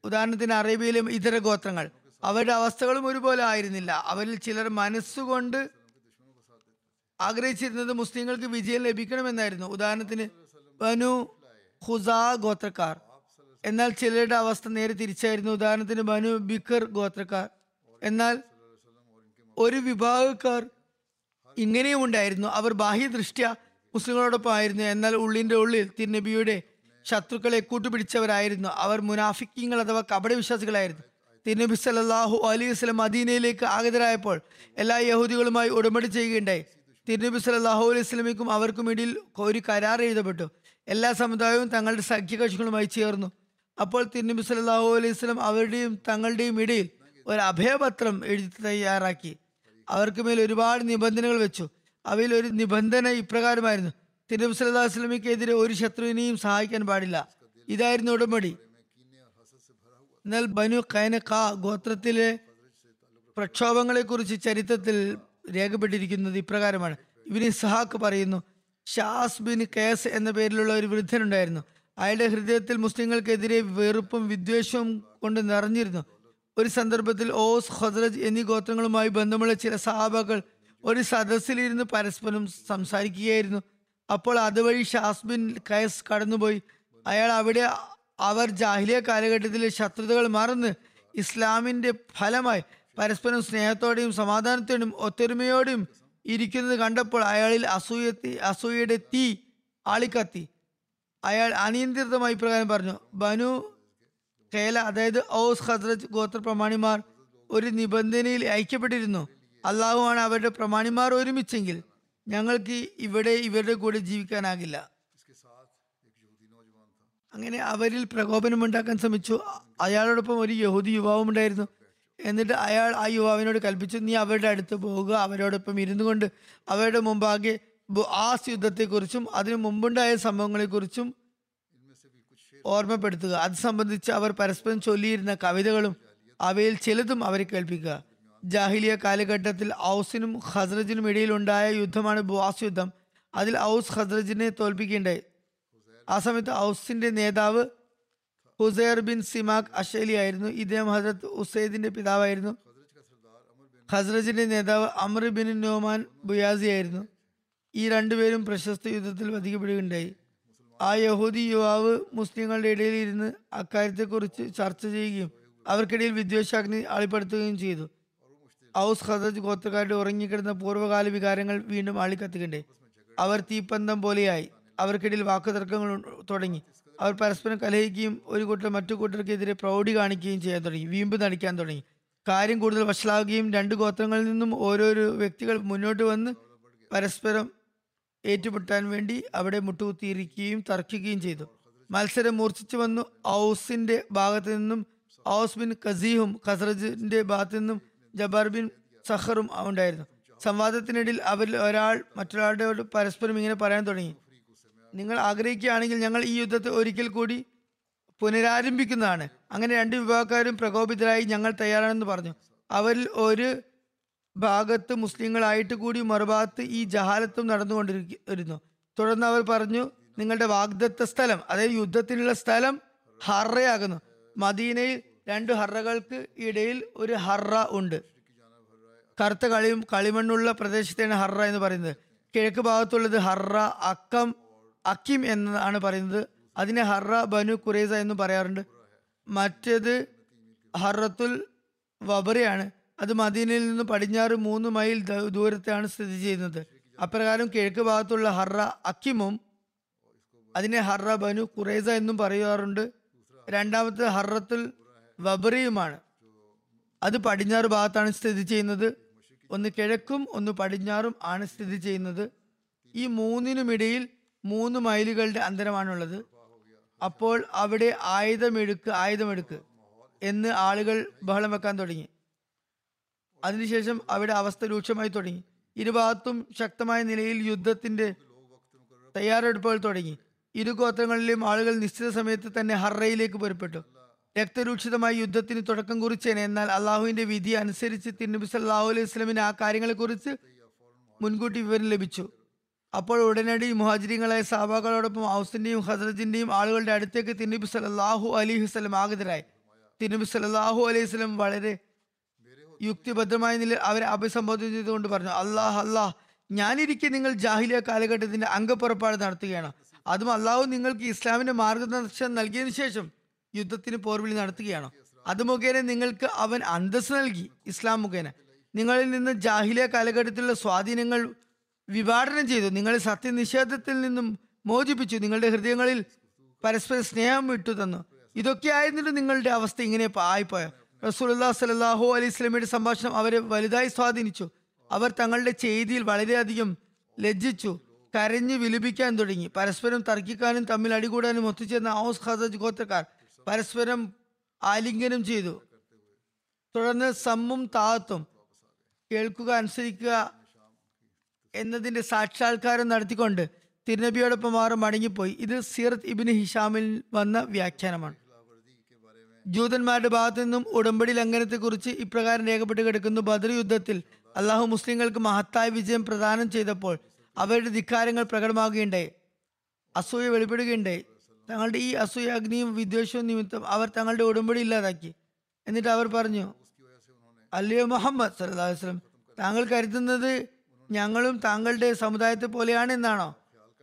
ഉദാഹരണത്തിന് അറേബ്യയിലും ഇതര ഗോത്രങ്ങൾ. അവരുടെ അവസ്ഥകളും ഒരുപോലെ ആയിരുന്നില്ല. അവരിൽ ചിലർ മനസ്സുകൊണ്ട് ആഗ്രഹിച്ചിരുന്നത് മുസ്ലിങ്ങൾക്ക് വിജയം ലഭിക്കണമെന്നായിരുന്നു. ഉദാഹരണത്തിന് ബനു ഖുസാ ഗോത്രക്കാർ. എന്നാൽ ചിലരുടെ അവസ്ഥ നേരെ തിരിച്ചായിരുന്നു. ഉദാഹരണത്തിന് ബനു ബിക്കർ ഗോത്രക്കാർ. എന്നാൽ ഒരു വിഭാഗക്കാർ ഇങ്ങനെയും ഉണ്ടായിരുന്നു അവർ ബാഹ്യ ദൃഷ്ട്യ മുസ്ലിങ്ങളോടൊപ്പം ആയിരുന്നു എന്നാൽ ഉള്ളിന്റെ ഉള്ളിൽ തിരുനബിയുടെ ശത്രുക്കളെ കൂട്ടുപിടിച്ചവരായിരുന്നു. അവർ മുനാഫിക്കിങ്ങൾ അഥവാ കപട വിശ്വാസികളായിരുന്നു. തിരുനബി സല്ലല്ലാഹു അലി വസ്ലം മദീനയിലേക്ക് ആഗതരായപ്പോൾ എല്ലാ യഹൂദികളുമായി ഉടമ്പടി ചെയ്യുകയുണ്ടായി. തിരുനബി സല്ലല്ലാഹു അലൈഹി വസ്ലമിക്കും അവർക്കും ഇടയിൽ ഒരു കരാർ എഴുതപ്പെട്ടു. എല്ലാ സമുദായവും തങ്ങളുടെ സഖ്യകക്ഷികളുമായി ചേർന്നു. അപ്പോൾ തിരുനബി സല്ലല്ലാഹു അലൈഹി വസല്ലം അവരുടെയും തങ്ങളുടെയും ഇടയിൽ ഒരു അഭയപത്രം എഴുതി തയ്യാറാക്കി. അവർക്ക് മേൽ ഒരുപാട് നിബന്ധനകൾ വെച്ചു. അവയിൽ ഒരു നിബന്ധന ഇപ്രകാരമായിരുന്നു. തിരുവ് വസല്ലമയ്ക്കെതിരെ ഒരു ശത്രുവിനെയും സഹായിക്കാൻ പാടില്ല. ഇതായിരുന്നു ഉടമ്പടി. എന്നാൽ ബനു കൈനക്ക ഗോത്രത്തിലെ പ്രക്ഷോഭങ്ങളെ കുറിച്ച് ചരിത്രത്തിൽ രേഖപ്പെട്ടിരിക്കുന്നത് ഇപ്രകാരമാണ്. ഇബിന് സഹാക്ക് പറയുന്നു ഷാസ് ബിൻ കേസ് എന്ന പേരിലുള്ള ഒരു വൃദ്ധനുണ്ടായിരുന്നു. അയാളുടെ ഹൃദയത്തിൽ മുസ്ലിങ്ങൾക്കെതിരെ വെറുപ്പും വിദ്വേഷവും കൊണ്ട് നിറഞ്ഞിരുന്നു. ഒരു സന്ദർഭത്തിൽ ഓസ് ഖദ്രജ് എന്നീ ഗോത്രങ്ങളുമായി ബന്ധമുള്ള ചില സഹാബകൾ ഒരു സദസ്സിലിരുന്ന് പരസ്പരം സംസാരിക്കുകയായിരുന്നു. അപ്പോൾ അതുവഴി ഷാസ്ബിൻ കയസ് കടന്നുപോയി. അയാൾ അവിടെ അവർ ജാഹിലിയ കാലഘട്ടത്തിലെ ശത്രുതകൾ മറന്ന് ഇസ്ലാമിന്റെ ഫലമായി പരസ്പരം സ്നേഹത്തോടെയും സമാധാനത്തോടെയും ഒത്തൊരുമയോടെയും ഇരിക്കുന്നത് കണ്ടപ്പോൾ അയാളിൽ അസൂയത്തി അസൂയയുടെ തീ ആളിക്കത്തി. അയാൾ അനിയന്ത്രിതമായി പ്രകാരം പറഞ്ഞു ബനു കേല അതായത് ഔസ് ഹസ്രത് ഗോത്ര പ്രമാണിമാർ ഒരു നിബന്ധനയിൽ ഐക്യപ്പെട്ടിരുന്നു. അള്ളാഹുവാണ് അവരുടെ പ്രമാണിമാർ ഒരുമിച്ചെങ്കിൽ ഞങ്ങൾക്ക് ഇവിടെ ഇവരുടെ കൂടെ ജീവിക്കാനാകില്ല. അങ്ങനെ അവരിൽ പ്രകോപനമുണ്ടാക്കാൻ ശ്രമിച്ചു. അയാളോടൊപ്പം ഒരു യഹൂദി യുവാവും ഉണ്ടായിരുന്നു. എന്നിട്ട് അയാൾ ആ യുവാവിനോട് കൽപ്പിച്ചു നീ അവരുടെ അടുത്ത് പോവുക അവരോടൊപ്പം ഇരുന്നു കൊണ്ട് അവരുടെ മുമ്പാകെ ആസ് യുദ്ധത്തെക്കുറിച്ചും അതിനു മുമ്പുണ്ടായ സംഭവങ്ങളെക്കുറിച്ചും ഓർമ്മപ്പെടുത്തുക. അത് സംബന്ധിച്ച് അവർ പരസ്പരം ചൊല്ലിയിരുന്ന കവിതകളും അവയിൽ ചിലതും അവരെ കേൾപ്പിക്കുക. ജാഹിലിയ കാലഘട്ടത്തിൽ ഔസിനും ഖസ്രജിനും ഇടയിലുണ്ടായ യുദ്ധമാണ് ബുവാസ് യുദ്ധം. അതിൽ ഔസ് ഖസ്രജിനെ തോൽപ്പിക്കുകയുണ്ടായി ആ സമയത്ത് ഔസിന്റെ നേതാവ് ഹുസൈർ ബിൻ സിമാഖ് അഷേലി ആയിരുന്നു. ഇദ്ദേഹം ഹസരത്ത് ഉസൈദിന്റെ പിതാവായിരുന്നു. ഖസ്രജിന്റെ നേതാവ് അമർ ബിൻ നോമാൻ ബുയാസി ആയിരുന്നു. ഈ രണ്ടുപേരും പ്രശസ്ത യുദ്ധത്തിൽ വധിക്കപ്പെടുകയുണ്ടായി. ആ യഹൂദി യുവാവ് മുസ്ലിങ്ങളുടെ ഇടയിൽ ഇരുന്ന് അക്കാര്യത്തെക്കുറിച്ച് ചർച്ച ചെയ്യുകയും അവർക്കിടയിൽ വിദ്വേഷാഗ്നി ആളിപ്പെടുത്തുകയും ചെയ്തു. ഔസ് ഹദജ് ഗോത്രക്കാരുടെ ഉറങ്ങിക്കിടന്ന പൂർവകാല വികാരങ്ങൾ വീണ്ടും ആളിക്കത്തുകണ്ടേ അവർ തീപ്പന്തം പോലെയായി. അവർക്കിടയിൽ വാക്കുതർക്കങ്ങൾ തുടങ്ങി. അവർ പരസ്പരം കലഹിക്കുകയും ഒരു കൂട്ടർ മറ്റു കൂട്ടർക്കെതിരെ പ്രൗഢി കാണിക്കുകയും ചെയ്യാൻ തുടങ്ങി. വീമ്പ് നടിക്കാൻ തുടങ്ങി. കാര്യം കൂടുതൽ വഷളാവുകയും രണ്ട് ഗോത്രങ്ങളിൽ നിന്നും ഓരോരോ വ്യക്തികൾ മുന്നോട്ട് വന്ന് പരസ്പരം ഏറ്റുമുട്ടാൻ വേണ്ടി അവിടെ മുട്ടുകുത്തിയിരിക്കുകയും തർക്കിക്കുകയും ചെയ്തു. മത്സരം മൂർച്ഛിച്ചു വന്നു. ഔസിന്റെ ഭാഗത്ത് നിന്നും ഔസ് ബിൻ കസീഹും ഖസറജിന്റെ ഭാഗത്തു നിന്നും ജബാർ ബിൻ സഹറും ഉണ്ടായിരുന്നു. സംവാദത്തിനിടയിൽ അവരിൽ ഒരാൾ മറ്റൊരാളുടെ പരസ്പരം ഇങ്ങനെ പറയാൻ തുടങ്ങി. നിങ്ങൾ ആഗ്രഹിക്കുകയാണെങ്കിൽ ഞങ്ങൾ ഈ യുദ്ധത്തെ ഒരിക്കൽ കൂടി പുനരാരംഭിക്കുന്നതാണ്. അങ്ങനെ രണ്ട് വിഭാഗക്കാരും പ്രകോപിതരായി ഞങ്ങൾ തയ്യാറാണെന്ന് പറഞ്ഞു. അവരിൽ ഒരു ഭാഗത്ത് മുസ്ലിങ്ങളായിട്ട് കൂടി മറുഭാഗത്ത് ഈ ജഹാലത്തും നടന്നുകൊണ്ടിരിക്കുന്നു. തുടർന്ന് അവർ പറഞ്ഞു നിങ്ങളുടെ വാഗ്ദത്ത സ്ഥലം അതായത് യുദ്ധത്തിനുള്ള സ്ഥലം ഹറയാകുന്നു. മദീനയിൽ രണ്ട് ഹറകൾക്ക് ഇടയിൽ ഒരു ഹറ ഉണ്ട്. കറുത്ത കളിയും കളിമണ്ണുള്ള പ്രദേശത്തെയാണ് ഹറ എന്ന് പറയുന്നത്. കിഴക്ക് ഭാഗത്തുള്ളത് ഹറ അക്കം അക്കിം എന്നാണ് പറയുന്നത്. അതിനെ ഹറ ബനു കുറേസ എന്ന് പറയാറുണ്ട്. മറ്റേത് ഹറത്തുൽ വബറയാണ്. അത് മദീനയിൽ നിന്ന് പടിഞ്ഞാറ് മൂന്ന് മൈൽ ദൂരത്താണ് സ്ഥിതി ചെയ്യുന്നത്. അപ്രകാരം കിഴക്ക് ഭാഗത്തുള്ള ഹറ അക്കിമും അതിനെ ഹറ ബനു കുറേസ എന്നും പറയാറുണ്ട് രണ്ടാമത്തെ ഹർറത്തിൽ വബറിയുമാണ് അത് പടിഞ്ഞാറ് ഭാഗത്താണ് സ്ഥിതി ചെയ്യുന്നത്. ഒന്ന് കിഴക്കും ഒന്ന് പടിഞ്ഞാറും ആണ് സ്ഥിതി ചെയ്യുന്നത്. ഈ മൂന്നിനുമിടയിൽ മൂന്ന് മൈലുകളുടെ അന്തരമാണുള്ളത്. അപ്പോൾ അവിടെ ആയുധമെടുക്ക് ആയുധമെടുക്ക് എന്ന് ആളുകൾ ബഹളം വെക്കാൻ തുടങ്ങി. അതിനുശേഷം അവിടെ അവസ്ഥ രൂക്ഷമായി തുടങ്ങി. ഇരുഭാഗത്തും ശക്തമായ നിലയിൽ യുദ്ധത്തിന്റെ തയ്യാറെടുപ്പുകൾ തുടങ്ങി. ഇരു ഗോത്രങ്ങളിലെയും ആളുകൾ നിശ്ചിത സമയത്ത് തന്നെ ഹർറയിലേക്ക് പുറപ്പെട്ടു. രക്തരൂക്ഷിതമായ യുദ്ധത്തിന് തുടക്കം കുറിച്ചേനെ. എന്നാൽ അള്ളാഹുവിന്റെ വിധി അനുസരിച്ച് തിരുനബി സല്ലാഹു അലൈഹി സ്വലമിന് ആ കാര്യങ്ങളെക്കുറിച്ച് മുൻകൂട്ടി വിവരം ലഭിച്ചു. അപ്പോൾ ഉടനടി മുഹാജിരിങ്ങളായ സാബാക്കളോടൊപ്പം ഔസിന്റെയും ഹസ്രജിന്റെയും ആളുകളുടെ അടുത്തേക്ക് തിരുനബി സല്ലാഹു അലൈഹി സ്വലം ആഗതരായി. തിരുനബി സല്ലാഹു അലൈഹി സ്വലം വളരെ യുക്തിഭദ്രമായ നിലയിൽ അവരെ അഭിസംബോധന ചെയ്തുകൊണ്ട് പറഞ്ഞു അള്ളാഹ് അള്ളാഹ് ഞാനിരിക്കെ നിങ്ങൾ ജാഹിലിയ കാലഘട്ടത്തിന്റെ അംഗപ്പുറപ്പാട് നടത്തുകയാണ്. അതും അള്ളാഹു നിങ്ങൾക്ക് ഇസ്ലാമിന്റെ മാർഗദർശനം നൽകിയതിനു ശേഷം യുദ്ധത്തിന് പോർവിളി നടത്തുകയാണ്. അത് മുഖേന നിങ്ങൾക്ക് അവൻ അന്തസ് നൽകി ഇസ്ലാം മുഖേന. നിങ്ങളിൽ നിന്ന് ജാഹിലിയ കാലഘട്ടത്തിലുള്ള സ്വാധീനങ്ങൾ വിഭാടനം ചെയ്തു. നിങ്ങളെ സത്യനിഷേധത്തിൽ നിന്നും മോചിപ്പിച്ചു. നിങ്ങളുടെ ഹൃദയങ്ങളിൽ പരസ്പര സ്നേഹം വിട്ടു തന്നു ഇതൊക്കെ ആയിരുന്നിട്ട് നിങ്ങളുടെ അവസ്ഥ ഇങ്ങനെ ആയിപ്പോയോ? റസൂലുല്ലാ സലാഹു അലൈഹി സ്വലമിയുടെ സംഭാഷണം അവരെ വലുതായി സ്വാധീനിച്ചു. അവർ തങ്ങളുടെ ചെയ്തിയിൽ വളരെയധികം ലജ്ജിച്ചു കരഞ്ഞു വിലപിക്കാൻ തുടങ്ങി. പരസ്പരം തർക്കിക്കാനും തമ്മിൽ അടികൂടാനും ഒത്തുചേർന്ന ഔസ് ഖസജ് ഗോത്രക്കാർ പരസ്പരം ആലിംഗനം ചെയ്തു. തുടർന്ന് സമ്മും താഴത്തും കേൾക്കുക അനുസരിക്കുക എന്നതിന്റെ സാക്ഷാത്കാരം നടത്തിക്കൊണ്ട് തിരുനബിയോടൊപ്പം ആറ് മടങ്ങിപ്പോയി. ഇത് സീറത്ത് ഇബിന് ഹിഷാമിൽ വന്ന വ്യാഖ്യാനമാണ്. ജൂതന്മാരുടെ ഭാഗത്തു നിന്നും ഉടമ്പടി ലംഘനത്തെക്കുറിച്ച് ഇപ്രകാരം രേഖപ്പെട്ട് കിടക്കുന്നു. ബദർ യുദ്ധത്തിൽ അള്ളാഹു മുസ്ലിങ്ങൾക്ക് മഹത്തായ വിജയം പ്രദാനം ചെയ്തപ്പോൾ അവരുടെ ധിക്കാരങ്ങൾ പ്രകടമാകുകയുണ്ടായി. അസൂയ വെളിപ്പെടുകയുണ്ടായി. തങ്ങളുടെ ഈ അസൂയ അഗ്നിയും വിദ്വേഷവും നിമിത്തം അവർ തങ്ങളുടെ ഉടമ്പടി ഇല്ലാതാക്കി. എന്നിട്ട് അവർ പറഞ്ഞു അല്ലയോ മുഹമ്മദ് സല്ലല്ലാഹു വസ്ലം താങ്കൾ കരുതുന്നത് ഞങ്ങളും താങ്കളുടെ സമുദായത്തെ പോലെയാണ് എന്നാണോ?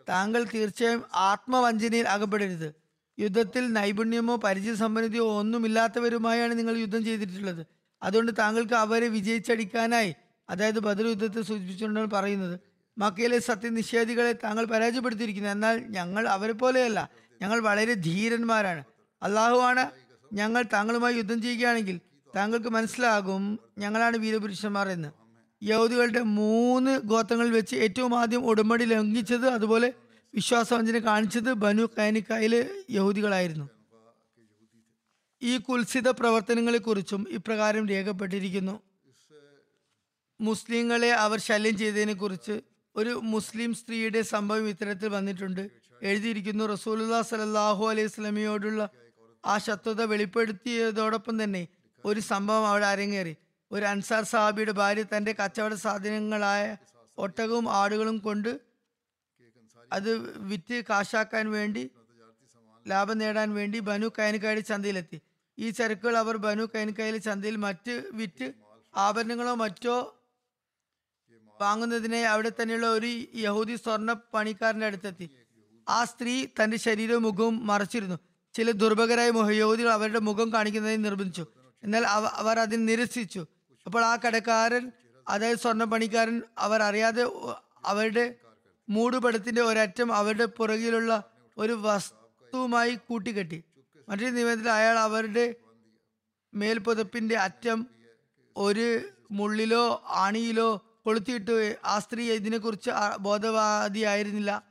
താങ്കൾ തീർച്ചയായും ആത്മവഞ്ചനയിൽ അകപ്പെടരുത്. യുദ്ധത്തിൽ നൈപുണ്യമോ പരിചയ സമ്പന്നതയോ ഒന്നുമില്ലാത്തവരുമായാണ് നിങ്ങൾ യുദ്ധം ചെയ്തിട്ടുള്ളത്. അതുകൊണ്ട് താങ്കൾക്ക് അവരെ വിജയിച്ചടിക്കാനായി അതായത് ബദർ യുദ്ധത്തെ സൂചിപ്പിച്ചുകൊണ്ടാണ് പറയുന്നത് മക്കയിലെ സത്യനിഷേധികളെ താങ്കൾ പരാജയപ്പെടുത്തിയിരിക്കുന്നു. എന്നാൽ ഞങ്ങൾ അവരെ പോലെയല്ല. ഞങ്ങൾ വളരെ ധീരന്മാരാണ്. അള്ളാഹുവാണ് ഞങ്ങൾ താങ്കളുമായി യുദ്ധം ചെയ്യുകയാണെങ്കിൽ താങ്കൾക്ക് മനസ്സിലാകും ഞങ്ങളാണ് വീരപുരുഷന്മാർ എന്ന്. യഹൂദികളുടെ മൂന്ന് ഗോത്രങ്ങളിൽ വെച്ച് ഏറ്റവും ആദ്യം ഉടമ്പടി ലംഘിച്ചത് അതുപോലെ വിശ്വാസവഞ്ചന കാണിച്ചത് ബനു കൈനിക്കായിലെ യഹൂദികളായിരുന്നു. ഈ കുൽസിത പ്രവർത്തനങ്ങളെക്കുറിച്ചും ഇപ്രകാരം രേഖപ്പെട്ടിരിക്കുന്നു. മുസ്ലിങ്ങളെ അവർ ശല്യം ചെയ്തതിനെ കുറിച്ച് ഒരു മുസ്ലിം സ്ത്രീയുടെ സംഭവം ഇത്തരത്തിൽ വന്നിട്ടുണ്ട്. എഴുതിയിരിക്കുന്നു റസൂലുല്ലാ സലാഹു അലൈഹി സ്വലമിയോടുള്ള ആ ശത്രുത വെളിപ്പെടുത്തിയതോടൊപ്പം തന്നെ ഒരു സംഭവം അവിടെ അരങ്ങേറി. ഒരു അൻസാർ സാഹിബിയുടെ ഭാര്യ തന്റെ കച്ചവട സാധനങ്ങളായ ഒട്ടകവും ആടുകളും കൊണ്ട് അത് വിറ്റ് കാശാക്കാൻ വേണ്ടി ലാഭം നേടാൻ വേണ്ടി ബനു കൈനക്കായുടെ ചന്തയിലെത്തി. ഈ ചരക്കുകൾ അവർ ബനു കൈനക്കായിലെ ചന്തയിൽ മറ്റ് വിറ്റ് ആഭരണങ്ങളോ മറ്റോ വാങ്ങുന്നതിനെ അവിടെ തന്നെയുള്ള ഒരു യഹൂദി സ്വർണ പണിക്കാരന്റെ അടുത്തെത്തി. ആ സ്ത്രീ തന്റെ ശരീരവും മുഖവും മറച്ചിരുന്നു. ചില ദുർഭകരായ യഹൂദികൾ അവരുടെ മുഖം കാണിക്കുന്നതിന് നിർബന്ധിച്ചു. എന്നാൽ അവ- അവർ അതിന് നിരസിച്ചു. അപ്പോൾ ആ കടക്കാരൻ അതായത് സ്വർണ പണിക്കാരൻ അവർ അറിയാതെ അവരുടെ മൂടുപടത്തിന്റെ ഒരറ്റം അവരുടെ പുറകിലുള്ള ഒരു വസ്തുവുമായി കൂട്ടിക്കെട്ടി. മറ്റൊരു നിയമത്തിൽ അയാൾ അവരുടെ മേൽപ്പുതപ്പിന്റെ അറ്റം ഒരു മുള്ളിലോ ആണിയിലോ കൊളുത്തിയിട്ട്. ആ സ്ത്രീ ഇതിനെക്കുറിച്ച് ബോധവാദിയായിരുന്നില്ല.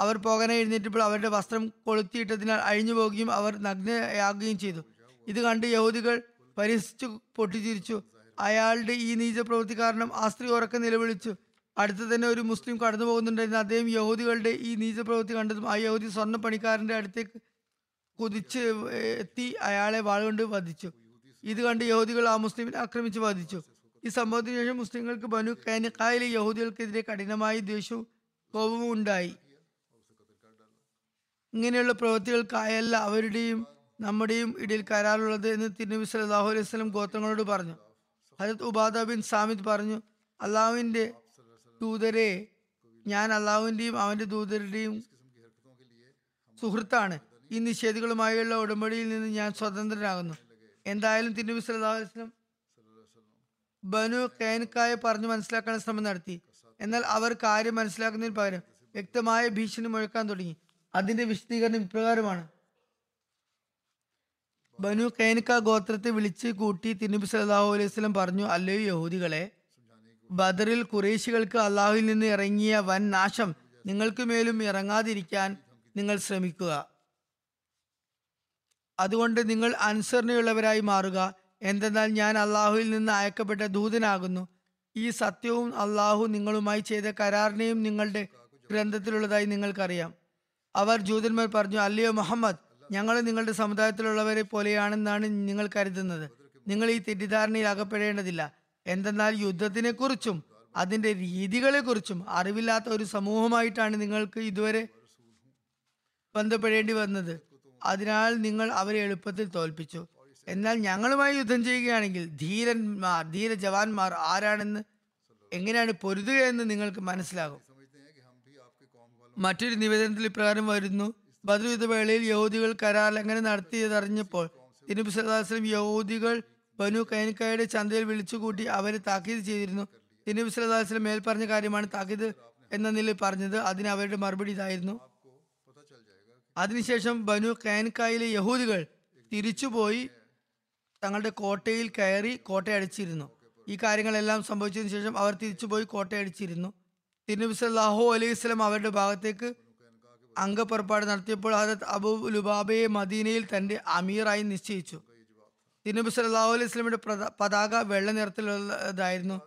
അവർ പോകാനായി എഴുന്നേറ്റപ്പോൾ അവരുടെ വസ്ത്രം കൊളുത്തിയിട്ടതിനാൽ അഴിഞ്ഞു പോകുകയും അവർ നഗ്നയാകുകയും ചെയ്തു. ഇത് കണ്ട് യഹൂദികൾ പരിഹസിച്ചു പൊട്ടിച്ചിരിച്ചു. അയാളുടെ ഈ നീച പ്രവൃത്തി കാരണം ആ സ്ത്രീ ഉറക്കം നിലവിളിച്ചു. അടുത്ത് തന്നെ ഒരു മുസ്ലിം കടന്നു പോകുന്നുണ്ടായിരുന്നു. അദ്ദേഹം യഹൂദികളുടെ ഈ നീചപ്രവൃത്തി കണ്ടതും ആ യഹൂദി സ്വർണ പണിക്കാരന്റെ അടുത്തേക്ക് കുതിച്ച് എത്തി അയാളെ വാളുകൊണ്ട് വധിച്ചു. ഇത് കണ്ട് യഹൂദികൾ ആ മുസ്ലിമിനെ ആക്രമിച്ച് വധിച്ചു. ഈ സംഭവത്തിന് ശേഷം മുസ്ലിങ്ങൾക്ക് ബനു കാനിക്കായിലെ യഹൂദികൾക്കെതിരെ കഠിനമായ ദേഷ്യവും കോപവും ഉണ്ടായി. ഇങ്ങനെയുള്ള പ്രവൃത്തികൾക്കായല്ല അവരുടെയും നമ്മുടെയും ഇടയിൽ കരാറുള്ളത് എന്ന് തിരുനബി സല്ലാഹു അലൈഹി സ്വലം ഗോത്രങ്ങളോട് പറഞ്ഞു. ഹജത് ഉബാദ ബിൻ സാമിദ് പറഞ്ഞു അള്ളാഹുവിന്റെ ദൂതരെ ഞാൻ അള്ളാഹുവിന്റെയും അവന്റെ ദൂതരുടെയും സുഹൃത്താണ്. ഈ നിഷേധികളുമായുള്ള ഉടമ്പടിയിൽ നിന്ന് ഞാൻ സ്വതന്ത്രനാകുന്നു. എന്തായാലും തിരുനബി ബനു കൈനക്കായെ പറഞ്ഞു മനസ്സിലാക്കാൻ ശ്രമം നടത്തി. എന്നാൽ അവർ കാര്യം മനസ്സിലാക്കുന്നതിന് പകരം വ്യക്തമായ ഭീഷണി മുഴക്കാൻ തുടങ്ങി. അതിന്റെ വിശദീകരണം ഇപ്രകാരമാണ്. ബനു കൈനക്ക ഗോത്രത്തെ വിളിച്ച് കൂട്ടി തിരുനബി സല്ലാഹു അലൈഹി സ്വലം പറഞ്ഞു അല്ലയോ യഹൂദികളെ ബദറിൽ കുറേശികൾക്ക് അള്ളാഹുവിൽ നിന്ന് ഇറങ്ങിയ വൻ നാശം നിങ്ങൾക്ക് മേലും ഇറങ്ങാതിരിക്കാൻ നിങ്ങൾ ശ്രമിക്കുക. അതുകൊണ്ട് നിങ്ങൾ അനുസരണയുള്ളവരായി മാറുക. എന്തെന്നാൽ ഞാൻ അള്ളാഹുവിൽ നിന്ന് അയക്കപ്പെട്ട ദൂതനാകുന്നു. ഈ സത്യവും അള്ളാഹു നിങ്ങളുമായി ചെയ്ത കരാറിനെയും നിങ്ങളുടെ ഗ്രന്ഥത്തിലുള്ളതായി നിങ്ങൾക്കറിയാം. അവർ ജൂതന്മാർ പറഞ്ഞു അല്ലയോ മുഹമ്മദ് ഞങ്ങൾ നിങ്ങളുടെ സമുദായത്തിലുള്ളവരെ പോലെയാണെന്നാണ് നിങ്ങൾ കരുതുന്നത്. നിങ്ങൾ ഈ തെറ്റിദ്ധാരണയിൽ അകപ്പെടേണ്ടതില്ല. എന്തെന്നാൽ യുദ്ധത്തിനെക്കുറിച്ചും അതിന്റെ രീതികളെ കുറിച്ചും അറിവില്ലാത്ത ഒരു സമൂഹമായിട്ടാണ് നിങ്ങൾക്ക് ഇതുവരെ ബന്ധപ്പെടേണ്ടി വന്നത്. അതിനാൽ നിങ്ങൾ അവരെ എളുപ്പത്തിൽ തോൽപ്പിച്ചു. എന്നാൽ ഞങ്ങളുമായി യുദ്ധം ചെയ്യുകയാണെങ്കിൽ ധീരന്മാർ ധീര ജവാന്മാർ ആരാണെന്ന് എങ്ങനെയാണ് പൊരുതുക എന്ന് നിങ്ങൾക്ക് മനസ്സിലാകും. മറ്റൊരു നിവേദനത്തിൽ ഇപ്രകാരം വരുന്നു. ബദർ യുദ്ധവേളയിൽ യഹൂദികൾ കരാർ എങ്ങനെ നടത്തിയതറിഞ്ഞപ്പോൾ തിരുബി യഹൂദികൾ ബനു കൈനക്കായുടെ ചന്തയിൽ വിളിച്ചുകൂട്ടി അവരെ താക്കീത് ചെയ്തിരുന്നു. തിരുബി സല്ലാസ്ലം മേൽപ്പറഞ്ഞ പറഞ്ഞ കാര്യമാണ് താക്കീത് എന്ന നിലയിൽ പറഞ്ഞത്. അതിന് അവരുടെ മറുപടി ഇതായിരുന്നു. അതിനുശേഷം ബനു കൈനക്കായിലെ യഹൂദികൾ തിരിച്ചുപോയി തങ്ങളുടെ കോട്ടയിൽ കയറി കോട്ടയടിച്ചിരുന്നു. ഈ കാര്യങ്ങളെല്ലാം സംഭവിച്ചതിന് ശേഷം അവർ തിരിച്ചുപോയി കോട്ടയടിച്ചിരുന്നു. തിരുനബി സല്ലാഹു അലൈഹി സ്വലം അവരുടെ ഭാഗത്തേക്ക് അംഗപ്പുറപ്പാട് നടത്തിയപ്പോൾ ഹജത് അബു ലുബാബയെ മദീനയിൽ തന്റെ അമീറായി നിശ്ചയിച്ചു. തിരുനബി സല്ലാഹു അലൈഹി സ്വലമിയുടെ പതാക വെള്ള നിറത്തിലുള്ളതായിരുന്നു.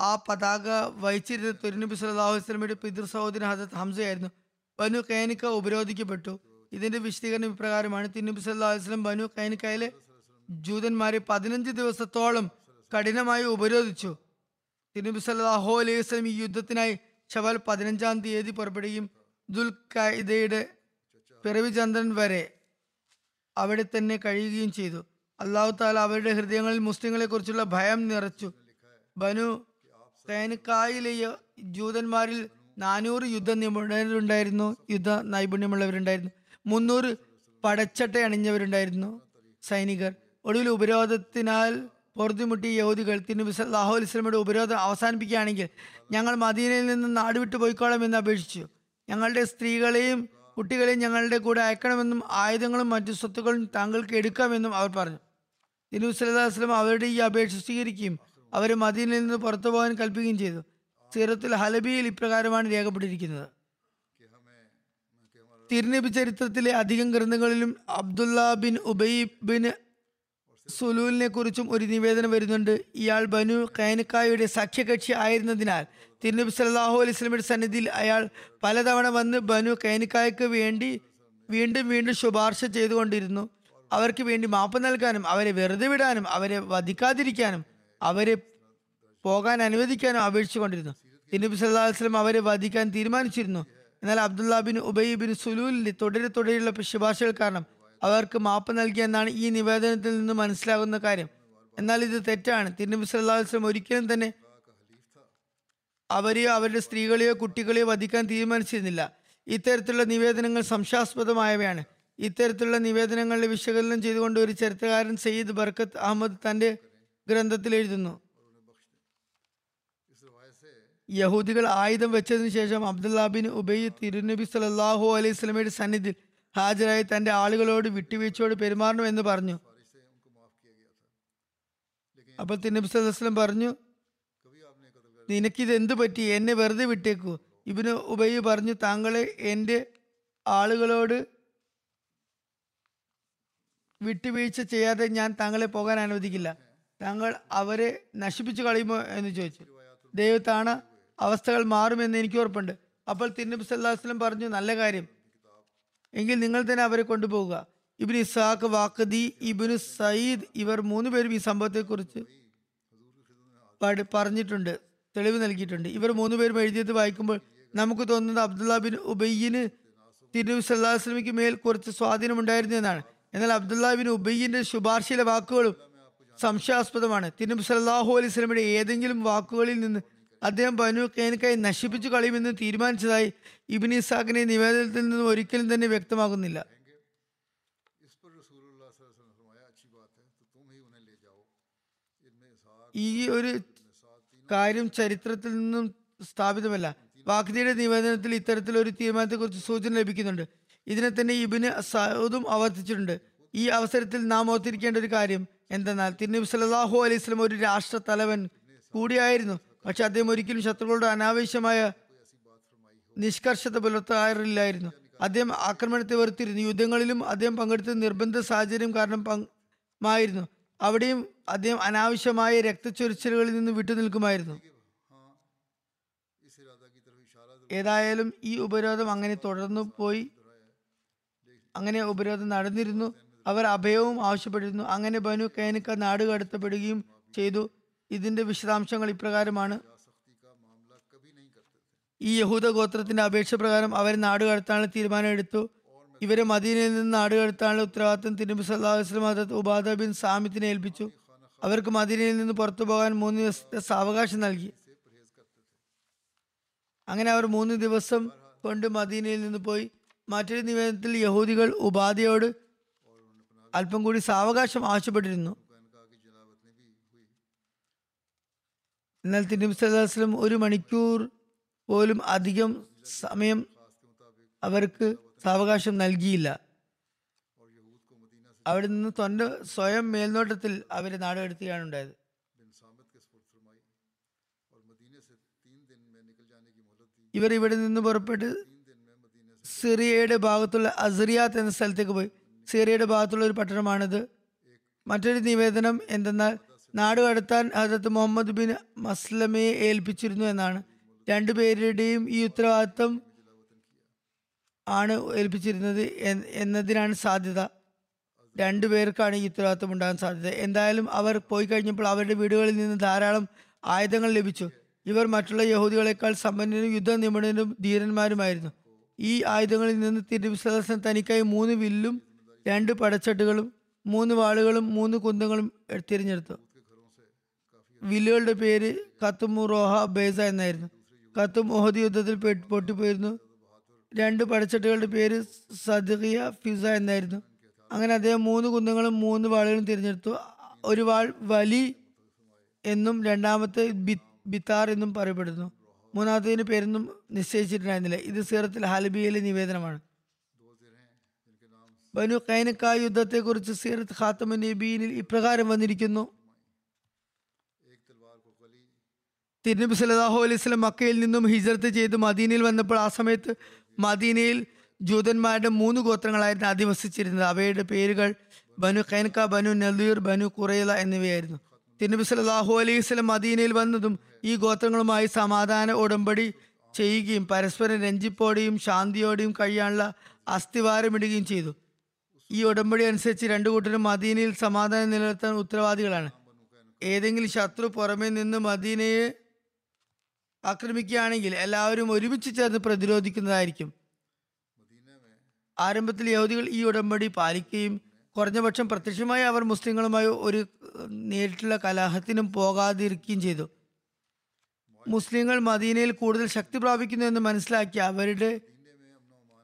ആ പതാക വഹിച്ചിരുന്ന തിരുനബി സല്ലാഹു അലൈഹി സ്വലമിയുടെ പിതൃ സഹോദരൻ ഹസത്ത് ഹംസയായിരുന്നു. ബനു കൈനിക്ക ഉപരോധിക്കപ്പെട്ടു. ഇതിന്റെ വിശദീകരണം ഇപ്രകാരമാണ്. തിരുനബി സല്ലാഹു അലൈഹി സ്വലം ബനു കൈനിക്കയിലെ ജൂതന്മാരെ പതിനഞ്ച് ദിവസത്തോളം കഠിനമായി ഉപരോധിച്ചു. തിരുനബി സല്ലാഹു അലൈഹി വസ്ലം ഈ യുദ്ധത്തിനായി ഷവൽ പതിനഞ്ചാം തീയതി പുറപ്പെടുകയും ദുൽഖൈദയുടെ പിറവി ചന്ദ്രൻ വരെ അവിടെ തന്നെ കഴിയുകയും ചെയ്തു. അള്ളാഹു താല അവരുടെ ഹൃദയങ്ങളിൽ മുസ്ലിങ്ങളെ കുറിച്ചുള്ള ഭയം നിറച്ചു. ബനു കൈനക്കായിലെ ജൂതന്മാരിൽ നാനൂറ് യുദ്ധ നിപുണരുണ്ടായിരുന്നു യുദ്ധ നൈപുണ്യമുള്ളവരുണ്ടായിരുന്നു. മുന്നൂറ് പടച്ചട്ട അണിഞ്ഞവരുണ്ടായിരുന്നു സൈനികർ. ഒടുവിൽ ഉപരോധത്തിനാൽ പൊറുതിമുട്ടിയ യഹൂദികൾ തിരുനബി സല്ലാഹു അലൈസ്ലമയുടെ ഉപരോധം അവസാനിപ്പിക്കുകയാണെങ്കിൽ ഞങ്ങൾ മദീനയിൽ നിന്ന് നാടുവിട്ടു പോയിക്കോളാം എന്ന് അപേക്ഷിച്ചു. ഞങ്ങളുടെ സ്ത്രീകളെയും കുട്ടികളെയും ഞങ്ങളുടെ കൂടെ അയക്കണമെന്നും ആയുധങ്ങളും മറ്റു സ്വത്തുക്കളും താങ്കൾക്ക് എടുക്കാമെന്നും അവർ പറഞ്ഞു. തിരുനബി സല്ലാ വസ്ലം അവരുടെ ഈ അപേക്ഷ സ്വീകരിക്കുകയും അവരെ മദീനിൽ നിന്ന് പുറത്തു പോകാൻ കൽപ്പിക്കുകയും ചെയ്തു. സീറത്തുൽ ഹലബിയിൽ ഇപ്രകാരമാണ് രേഖപ്പെട്ടിരിക്കുന്നത്. തിരുനബി ചരിത്രത്തിലെ അധികം ഗ്രന്ഥങ്ങളിലും അബ്ദുല്ല ബിൻ ഉബൈ ബിൻ സുലൂലിനെ കുറിച്ചും ഒരു നിവേദനം വരുന്നുണ്ട്. ഇയാൾ ബനു കൈനക്കായുടെ സഖ്യകക്ഷി ആയിരുന്നതിനാൽ തിരുനബി സല്ലാഹു അലൈഹി സ്വലമിയുടെ സന്നിധിയിൽ അയാൾ പലതവണ വന്ന് ബനു കൈനക്കായ്ക്ക് വേണ്ടി വീണ്ടും വീണ്ടും ശുപാർശ ചെയ്തുകൊണ്ടിരുന്നു. അവർക്ക് വേണ്ടി മാപ്പ് നൽകാനും അവരെ വെറുതെ വിടാനും അവരെ വധിക്കാതിരിക്കാനും അവരെ പോകാൻ അനുവദിക്കാനും അപേക്ഷിച്ചുകൊണ്ടിരുന്നു. തിരുനബി സല്ലാ വസ്ലം അവരെ വധിക്കാൻ തീരുമാനിച്ചിരുന്നു. എന്നാൽ അബ്ദുല്ലാ ബിൻ ഉബൈ ബിൻ സുലൂലിന്റെ തുടരെ തുടരെയുള്ള ശുപാർശകൾ കാരണം അവർക്ക് മാപ്പ് നൽകിയെന്നാണ് ഈ നിവേദനത്തിൽ നിന്ന് മനസ്സിലാകുന്ന കാര്യം. എന്നാൽ ഇത് തെറ്റാണ്. തിരുനബി സല്ലാ വസ്ലം ഒരിക്കലും തന്നെ അവരെയോ അവരുടെ സ്ത്രീകളെയോ കുട്ടികളെയോ വധിക്കാൻ തീരുമാനിച്ചിരുന്നില്ല. ഇത്തരത്തിലുള്ള നിവേദനങ്ങൾ സംശാസ്പദമായവയാണ് ഇത്തരത്തിലുള്ള നിവേദനങ്ങളുടെ വിശകലനം ചെയ്തുകൊണ്ട് ഒരു ചരിത്രകാരൻ സയ്യിദ് ബർക്കത്ത് അഹമ്മദ് തന്റെ ഗ്രന്ഥത്തിൽ എഴുതുന്നു. യഹൂദികൾ ആയുധം വെച്ചതിനു ശേഷം അബ്ദുല്ലാബിൻ ഉബൈ തിരുനബി സലാഹു അലൈഹി സ്വലമയുടെ സന്നിധിയിൽ ഹാജരായി തന്റെ ആളുകളോട് വിട്ടുവീഴ്ചയോട് പെരുമാറണം എന്ന് പറഞ്ഞു. അപ്പോൾ തിന്നബിസ്ലം പറഞ്ഞു നിനക്കിത് എന്തു പറ്റി? എന്നെ വെറുതെ വിട്ടേക്കൂ. ഇബിന് ഉബൈ പറഞ്ഞു താങ്കളെ എന്റെ ആളുകളോട് വിട്ടുവീഴ്ച ചെയ്യാതെ ഞാൻ താങ്കളെ പോകാൻ അനുവദിക്കില്ല. താങ്കൾ അവരെ നശിപ്പിച്ചു കളയുമോ? എന്ന് ചോദിച്ചു. ദൈവത്താണ് അവസ്ഥകൾ മാറുമെന്ന് എനിക്ക് ഉറപ്പുണ്ട്. അപ്പോൾ തിരുനബി സല്ലാസ്ലം പറഞ്ഞു നല്ല കാര്യം. എങ്കിൽ നിങ്ങൾ തന്നെ അവരെ കൊണ്ടുപോകുക ഇബിൻ ഇസാഖ് വാക്കദി ഇബിനു സയ്യിദ് ഇവർ മൂന്ന് പേരും ഈ സംഭവത്തെക്കുറിച്ച് പറഞ്ഞിട്ടുണ്ട് തെളിവ് നൽകിയിട്ടുണ്ട്. ഇവർ മൂന്ന് പേരും എഴുതിയത് വായിക്കുമ്പോൾ നമുക്ക് തോന്നുന്നത് അബ്ദുല്ല ബിൻ ഉബയ്യിന് തിരുനബി സല്ലാഹു വസ്ലമിക്ക് മേൽ കുറച്ച് സ്വാധീനമുണ്ടായിരുന്നു എന്നാണ്. എന്നാൽ അബ്ദുല്ലാ ബിൻ ഉബയ്യിന്റെ ശുപാർശയിലെ വാക്കുകളും സംശയാസ്പദമാണ്. തിരുനബി സല്ലാഹു അലൈഹി സ്വലമിയുടെ ഏതെങ്കിലും വാക്കുകളിൽ നിന്ന് അദ്ദേഹം ബനു കൈനക്കായി നശിപ്പിച്ചു കളയുമെന്ന് തീരുമാനിച്ചതായി ഇബിനി ഇസാഖിനെ നിവേദനത്തിൽ നിന്നും ഒരിക്കലും തന്നെ വ്യക്തമാകുന്നില്ല. ഈ ഒരു കാര്യം ചരിത്രത്തിൽ നിന്നും സ്ഥാപിതമല്ല. വാഗ്ദിയുടെ നിവേദനത്തിൽ ഇത്തരത്തിൽ ഒരു തീരുമാനത്തെക്കുറിച്ച് സൂചന ലഭിക്കുന്നുണ്ട്. ഇതിനെ തന്നെ ഇബിന് സൗദും ആവർത്തിച്ചിട്ടുണ്ട്. ഈ അവസരത്തിൽ നാം ഓർത്തിരിക്കേണ്ട ഒരു കാര്യം എന്തെന്നാൽ തിരുനബി സല്ലാഹു അലൈഹി സ്വലം ഒരു രാഷ്ട്ര തലവൻ കൂടിയായിരുന്നു. പക്ഷെ അദ്ദേഹം ഒരിക്കലും ശത്രുക്കളുടെ അനാവശ്യമായ നിഷ്കർഷത പുലർത്താറില്ലായിരുന്നു. അദ്ദേഹം ആക്രമണത്തെ വെറുത്തിരുന്നു. യുദ്ധങ്ങളിലും അദ്ദേഹം പങ്കെടുത്ത നിർബന്ധ സാഹചര്യം കാരണം മായിരുന്നു അവിടെയും അദ്ദേഹം അനാവശ്യമായ രക്തച്ചൊരിച്ചിലുകളിൽ നിന്ന് വിട്ടുനിൽക്കുമായിരുന്നു. ഏതായാലും ഈ ഉപരോധം അങ്ങനെ തുടർന്നു പോയി. അങ്ങനെ ഉപരോധം നടന്നിരുന്നു. അവർ അഭയവും ആവശ്യപ്പെട്ടിരുന്നു. അങ്ങനെ ബനു കൈനക്ക നാട് കടത്തപ്പെടുകയും ചെയ്തു. ഇതിന്റെ വിശദാംശങ്ങൾ ഇപ്രകാരമാണ്. ഈ യഹൂദ ഗോത്രത്തിന്റെ അപേക്ഷ പ്രകാരം അവരെ നാട് കടത്താനുള്ള തീരുമാനമെടുത്തു. ഇവരെ മദീനയിൽ നിന്ന് നാട് കടത്താനുള്ള ഉത്തരവാദിത്തം തിരുമ്പി ഹദത്ത് ഉബാദ ബിൻ സാമിത്തിനെ ഏൽപ്പിച്ചു. അവർക്ക് മദീനയിൽ നിന്ന് പുറത്തു പോകാൻ മൂന്ന് ദിവസത്തെ സാവകാശം നൽകി. അങ്ങനെ അവർ മൂന്ന് ദിവസം കൊണ്ട് മദീനയിൽ നിന്ന് പോയി. മറ്റൊരു നിവേദനത്തിൽ യഹൂദികൾ ഉപാധിയോട് അല്പം കൂടി സാവകാശം ആവശ്യപ്പെട്ടിരുന്നു. എന്നാൽ തിരുനബി സല്ലാസ്ലം ഒരു മണിക്കൂർ പോലും അധികം സമയം അവർക്ക് സാവകാശം നൽകിയില്ല. അവിടെ നിന്ന് തൊണ്ട സ്വയം മേൽനോട്ടത്തിൽ അവരെ നാടുകടത്തുകയാണ് ഉണ്ടായത് ഇവർ ഇവിടെ നിന്ന് പുറപ്പെട്ട് സിറിയയുടെ ഭാഗത്തുള്ള അസറിയാത്ത് എന്ന സ്ഥലത്തേക്ക് പോയി. സിറിയയുടെ ഭാഗത്തുള്ള ഒരു പട്ടണമാണിത്. മറ്റൊരു നിവേദനം എന്തെന്നാൽ നാട് കടത്താൻ ഹജരത്ത് മുഹമ്മദ് ബിൻ മസ്ലമയെ ഏൽപ്പിച്ചിരുന്നു എന്നാണ്. രണ്ടുപേരുടെയും ഈ ഉത്തരവാദിത്തം ആണ് ഏൽപ്പിച്ചിരുന്നത് എന്നതിനാണ് സാധ്യത. രണ്ടുപേർക്കാണ് ഈ ഉത്തരവാദിത്തം ഉണ്ടാകാൻ സാധ്യത. എന്തായാലും അവർ പോയി കഴിഞ്ഞപ്പോൾ അവരുടെ വീടുകളിൽ നിന്ന് ധാരാളം ആയുധങ്ങൾ ലഭിച്ചു. ഇവർ മറ്റുള്ള യഹൂദികളെക്കാൾ സമ്പന്നരും യുദ്ധ നിപുണരും ധീരന്മാരുമായിരുന്നു. ഈ ആയുധങ്ങളിൽ നിന്ന് തിരുവിശ്വാസം തനിക്കായി മൂന്ന് വില്ലും രണ്ട് പടച്ചട്ടുകളും മൂന്ന് വാളുകളും മൂന്ന് കുന്തങ്ങളും തിരഞ്ഞെടുത്തു വില്ലുകളുടെ പേര് കത്തുമു റോഹ ബേസ എന്നായിരുന്നു. കത്തും ഒഹദ് യുദ്ധത്തിൽ പൊട്ടിപ്പോയിരുന്നു. രണ്ട് പടച്ചട്ടുകളുടെ പേര് സദിയ ഫിസ എന്നായിരുന്നു. അങ്ങനെ അദ്ദേഹം മൂന്ന് കുന്തങ്ങളും മൂന്ന് വാളുകളും തിരഞ്ഞെടുത്തു. ഒരു വാൾ വലി എന്നും രണ്ടാമത്തെ ബിത്താർ എന്നും പറയപ്പെടുന്നു. മൂന്നാമത്തതിന് പേരൊന്നും നിശ്ചയിച്ചിട്ടുണ്ടായിരുന്നില്ല. ഇത് സീറത്തിൽ ഹലബിയിലെ നിവേദനമാണ്. ബനു കൈനക്ക യുദ്ധത്തെക്കുറിച്ച് സീറത്ത് ഖാത്തമ നബീനിൽ ഇപ്രകാരം വന്നിരിക്കുന്നു. തിരുനബി സല്ലല്ലാഹു അലൈഹി സ്വലം മക്കയിൽ നിന്നും ഹിജറത്ത് ചെയ്ത് മദീനയിൽ വന്നപ്പോൾ ആ സമയത്ത് മദീനയിൽ ജൂതന്മാരുടെ മൂന്ന് ഗോത്രങ്ങളായിരുന്നു അധിവസിച്ചിരുന്നത്. അവയുടെ പേരുകൾ ബനു ഖൈൻക ബനു നദീർ ബനു കുറൈല എന്നിവയായിരുന്നു. തിരുനബി സല്ലല്ലാഹു അലൈഹി സ്വലം മദീനയിൽ വന്നതും ഈ ഗോത്രങ്ങളുമായി സമാധാന ഉടമ്പടി ചെയ്യുകയും പരസ്പരം രഞ്ജിപ്പോടെയും ശാന്തിയോടെയും കഴിയാനുള്ള അസ്ഥിവാരമിടുകയും ചെയ്തു. ഈ ഉടമ്പടി അനുസരിച്ച് രണ്ടു കൂട്ടരും മദീനയിൽ സമാധാനം നിലനിർത്താൻ ഉത്തരവാദികളാണ്. ഏതെങ്കിലും ശത്രു പുറമേ നിന്ന് മദീനയെ ആക്രമിക്കുകയാണെങ്കിൽ എല്ലാവരും ഒരുമിച്ച് ചേർന്ന് പ്രതിരോധിക്കുന്നതായിരിക്കും. ആരംഭത്തിൽ യഹൂദികൾ ഈ ഉടമ്പടി പാലിക്കുകയും കുറഞ്ഞപക്ഷം പ്രത്യക്ഷമായി അവർ മുസ്ലിങ്ങളുമായി ഒരു നേരിട്ടുള്ള കലാഹത്തിനും പോകാതിരിക്കുകയും ചെയ്തു. മുസ്ലിങ്ങൾ മദീനയിൽ കൂടുതൽ ശക്തി പ്രാപിക്കുന്നു എന്ന് മനസ്സിലാക്കി അവരുടെ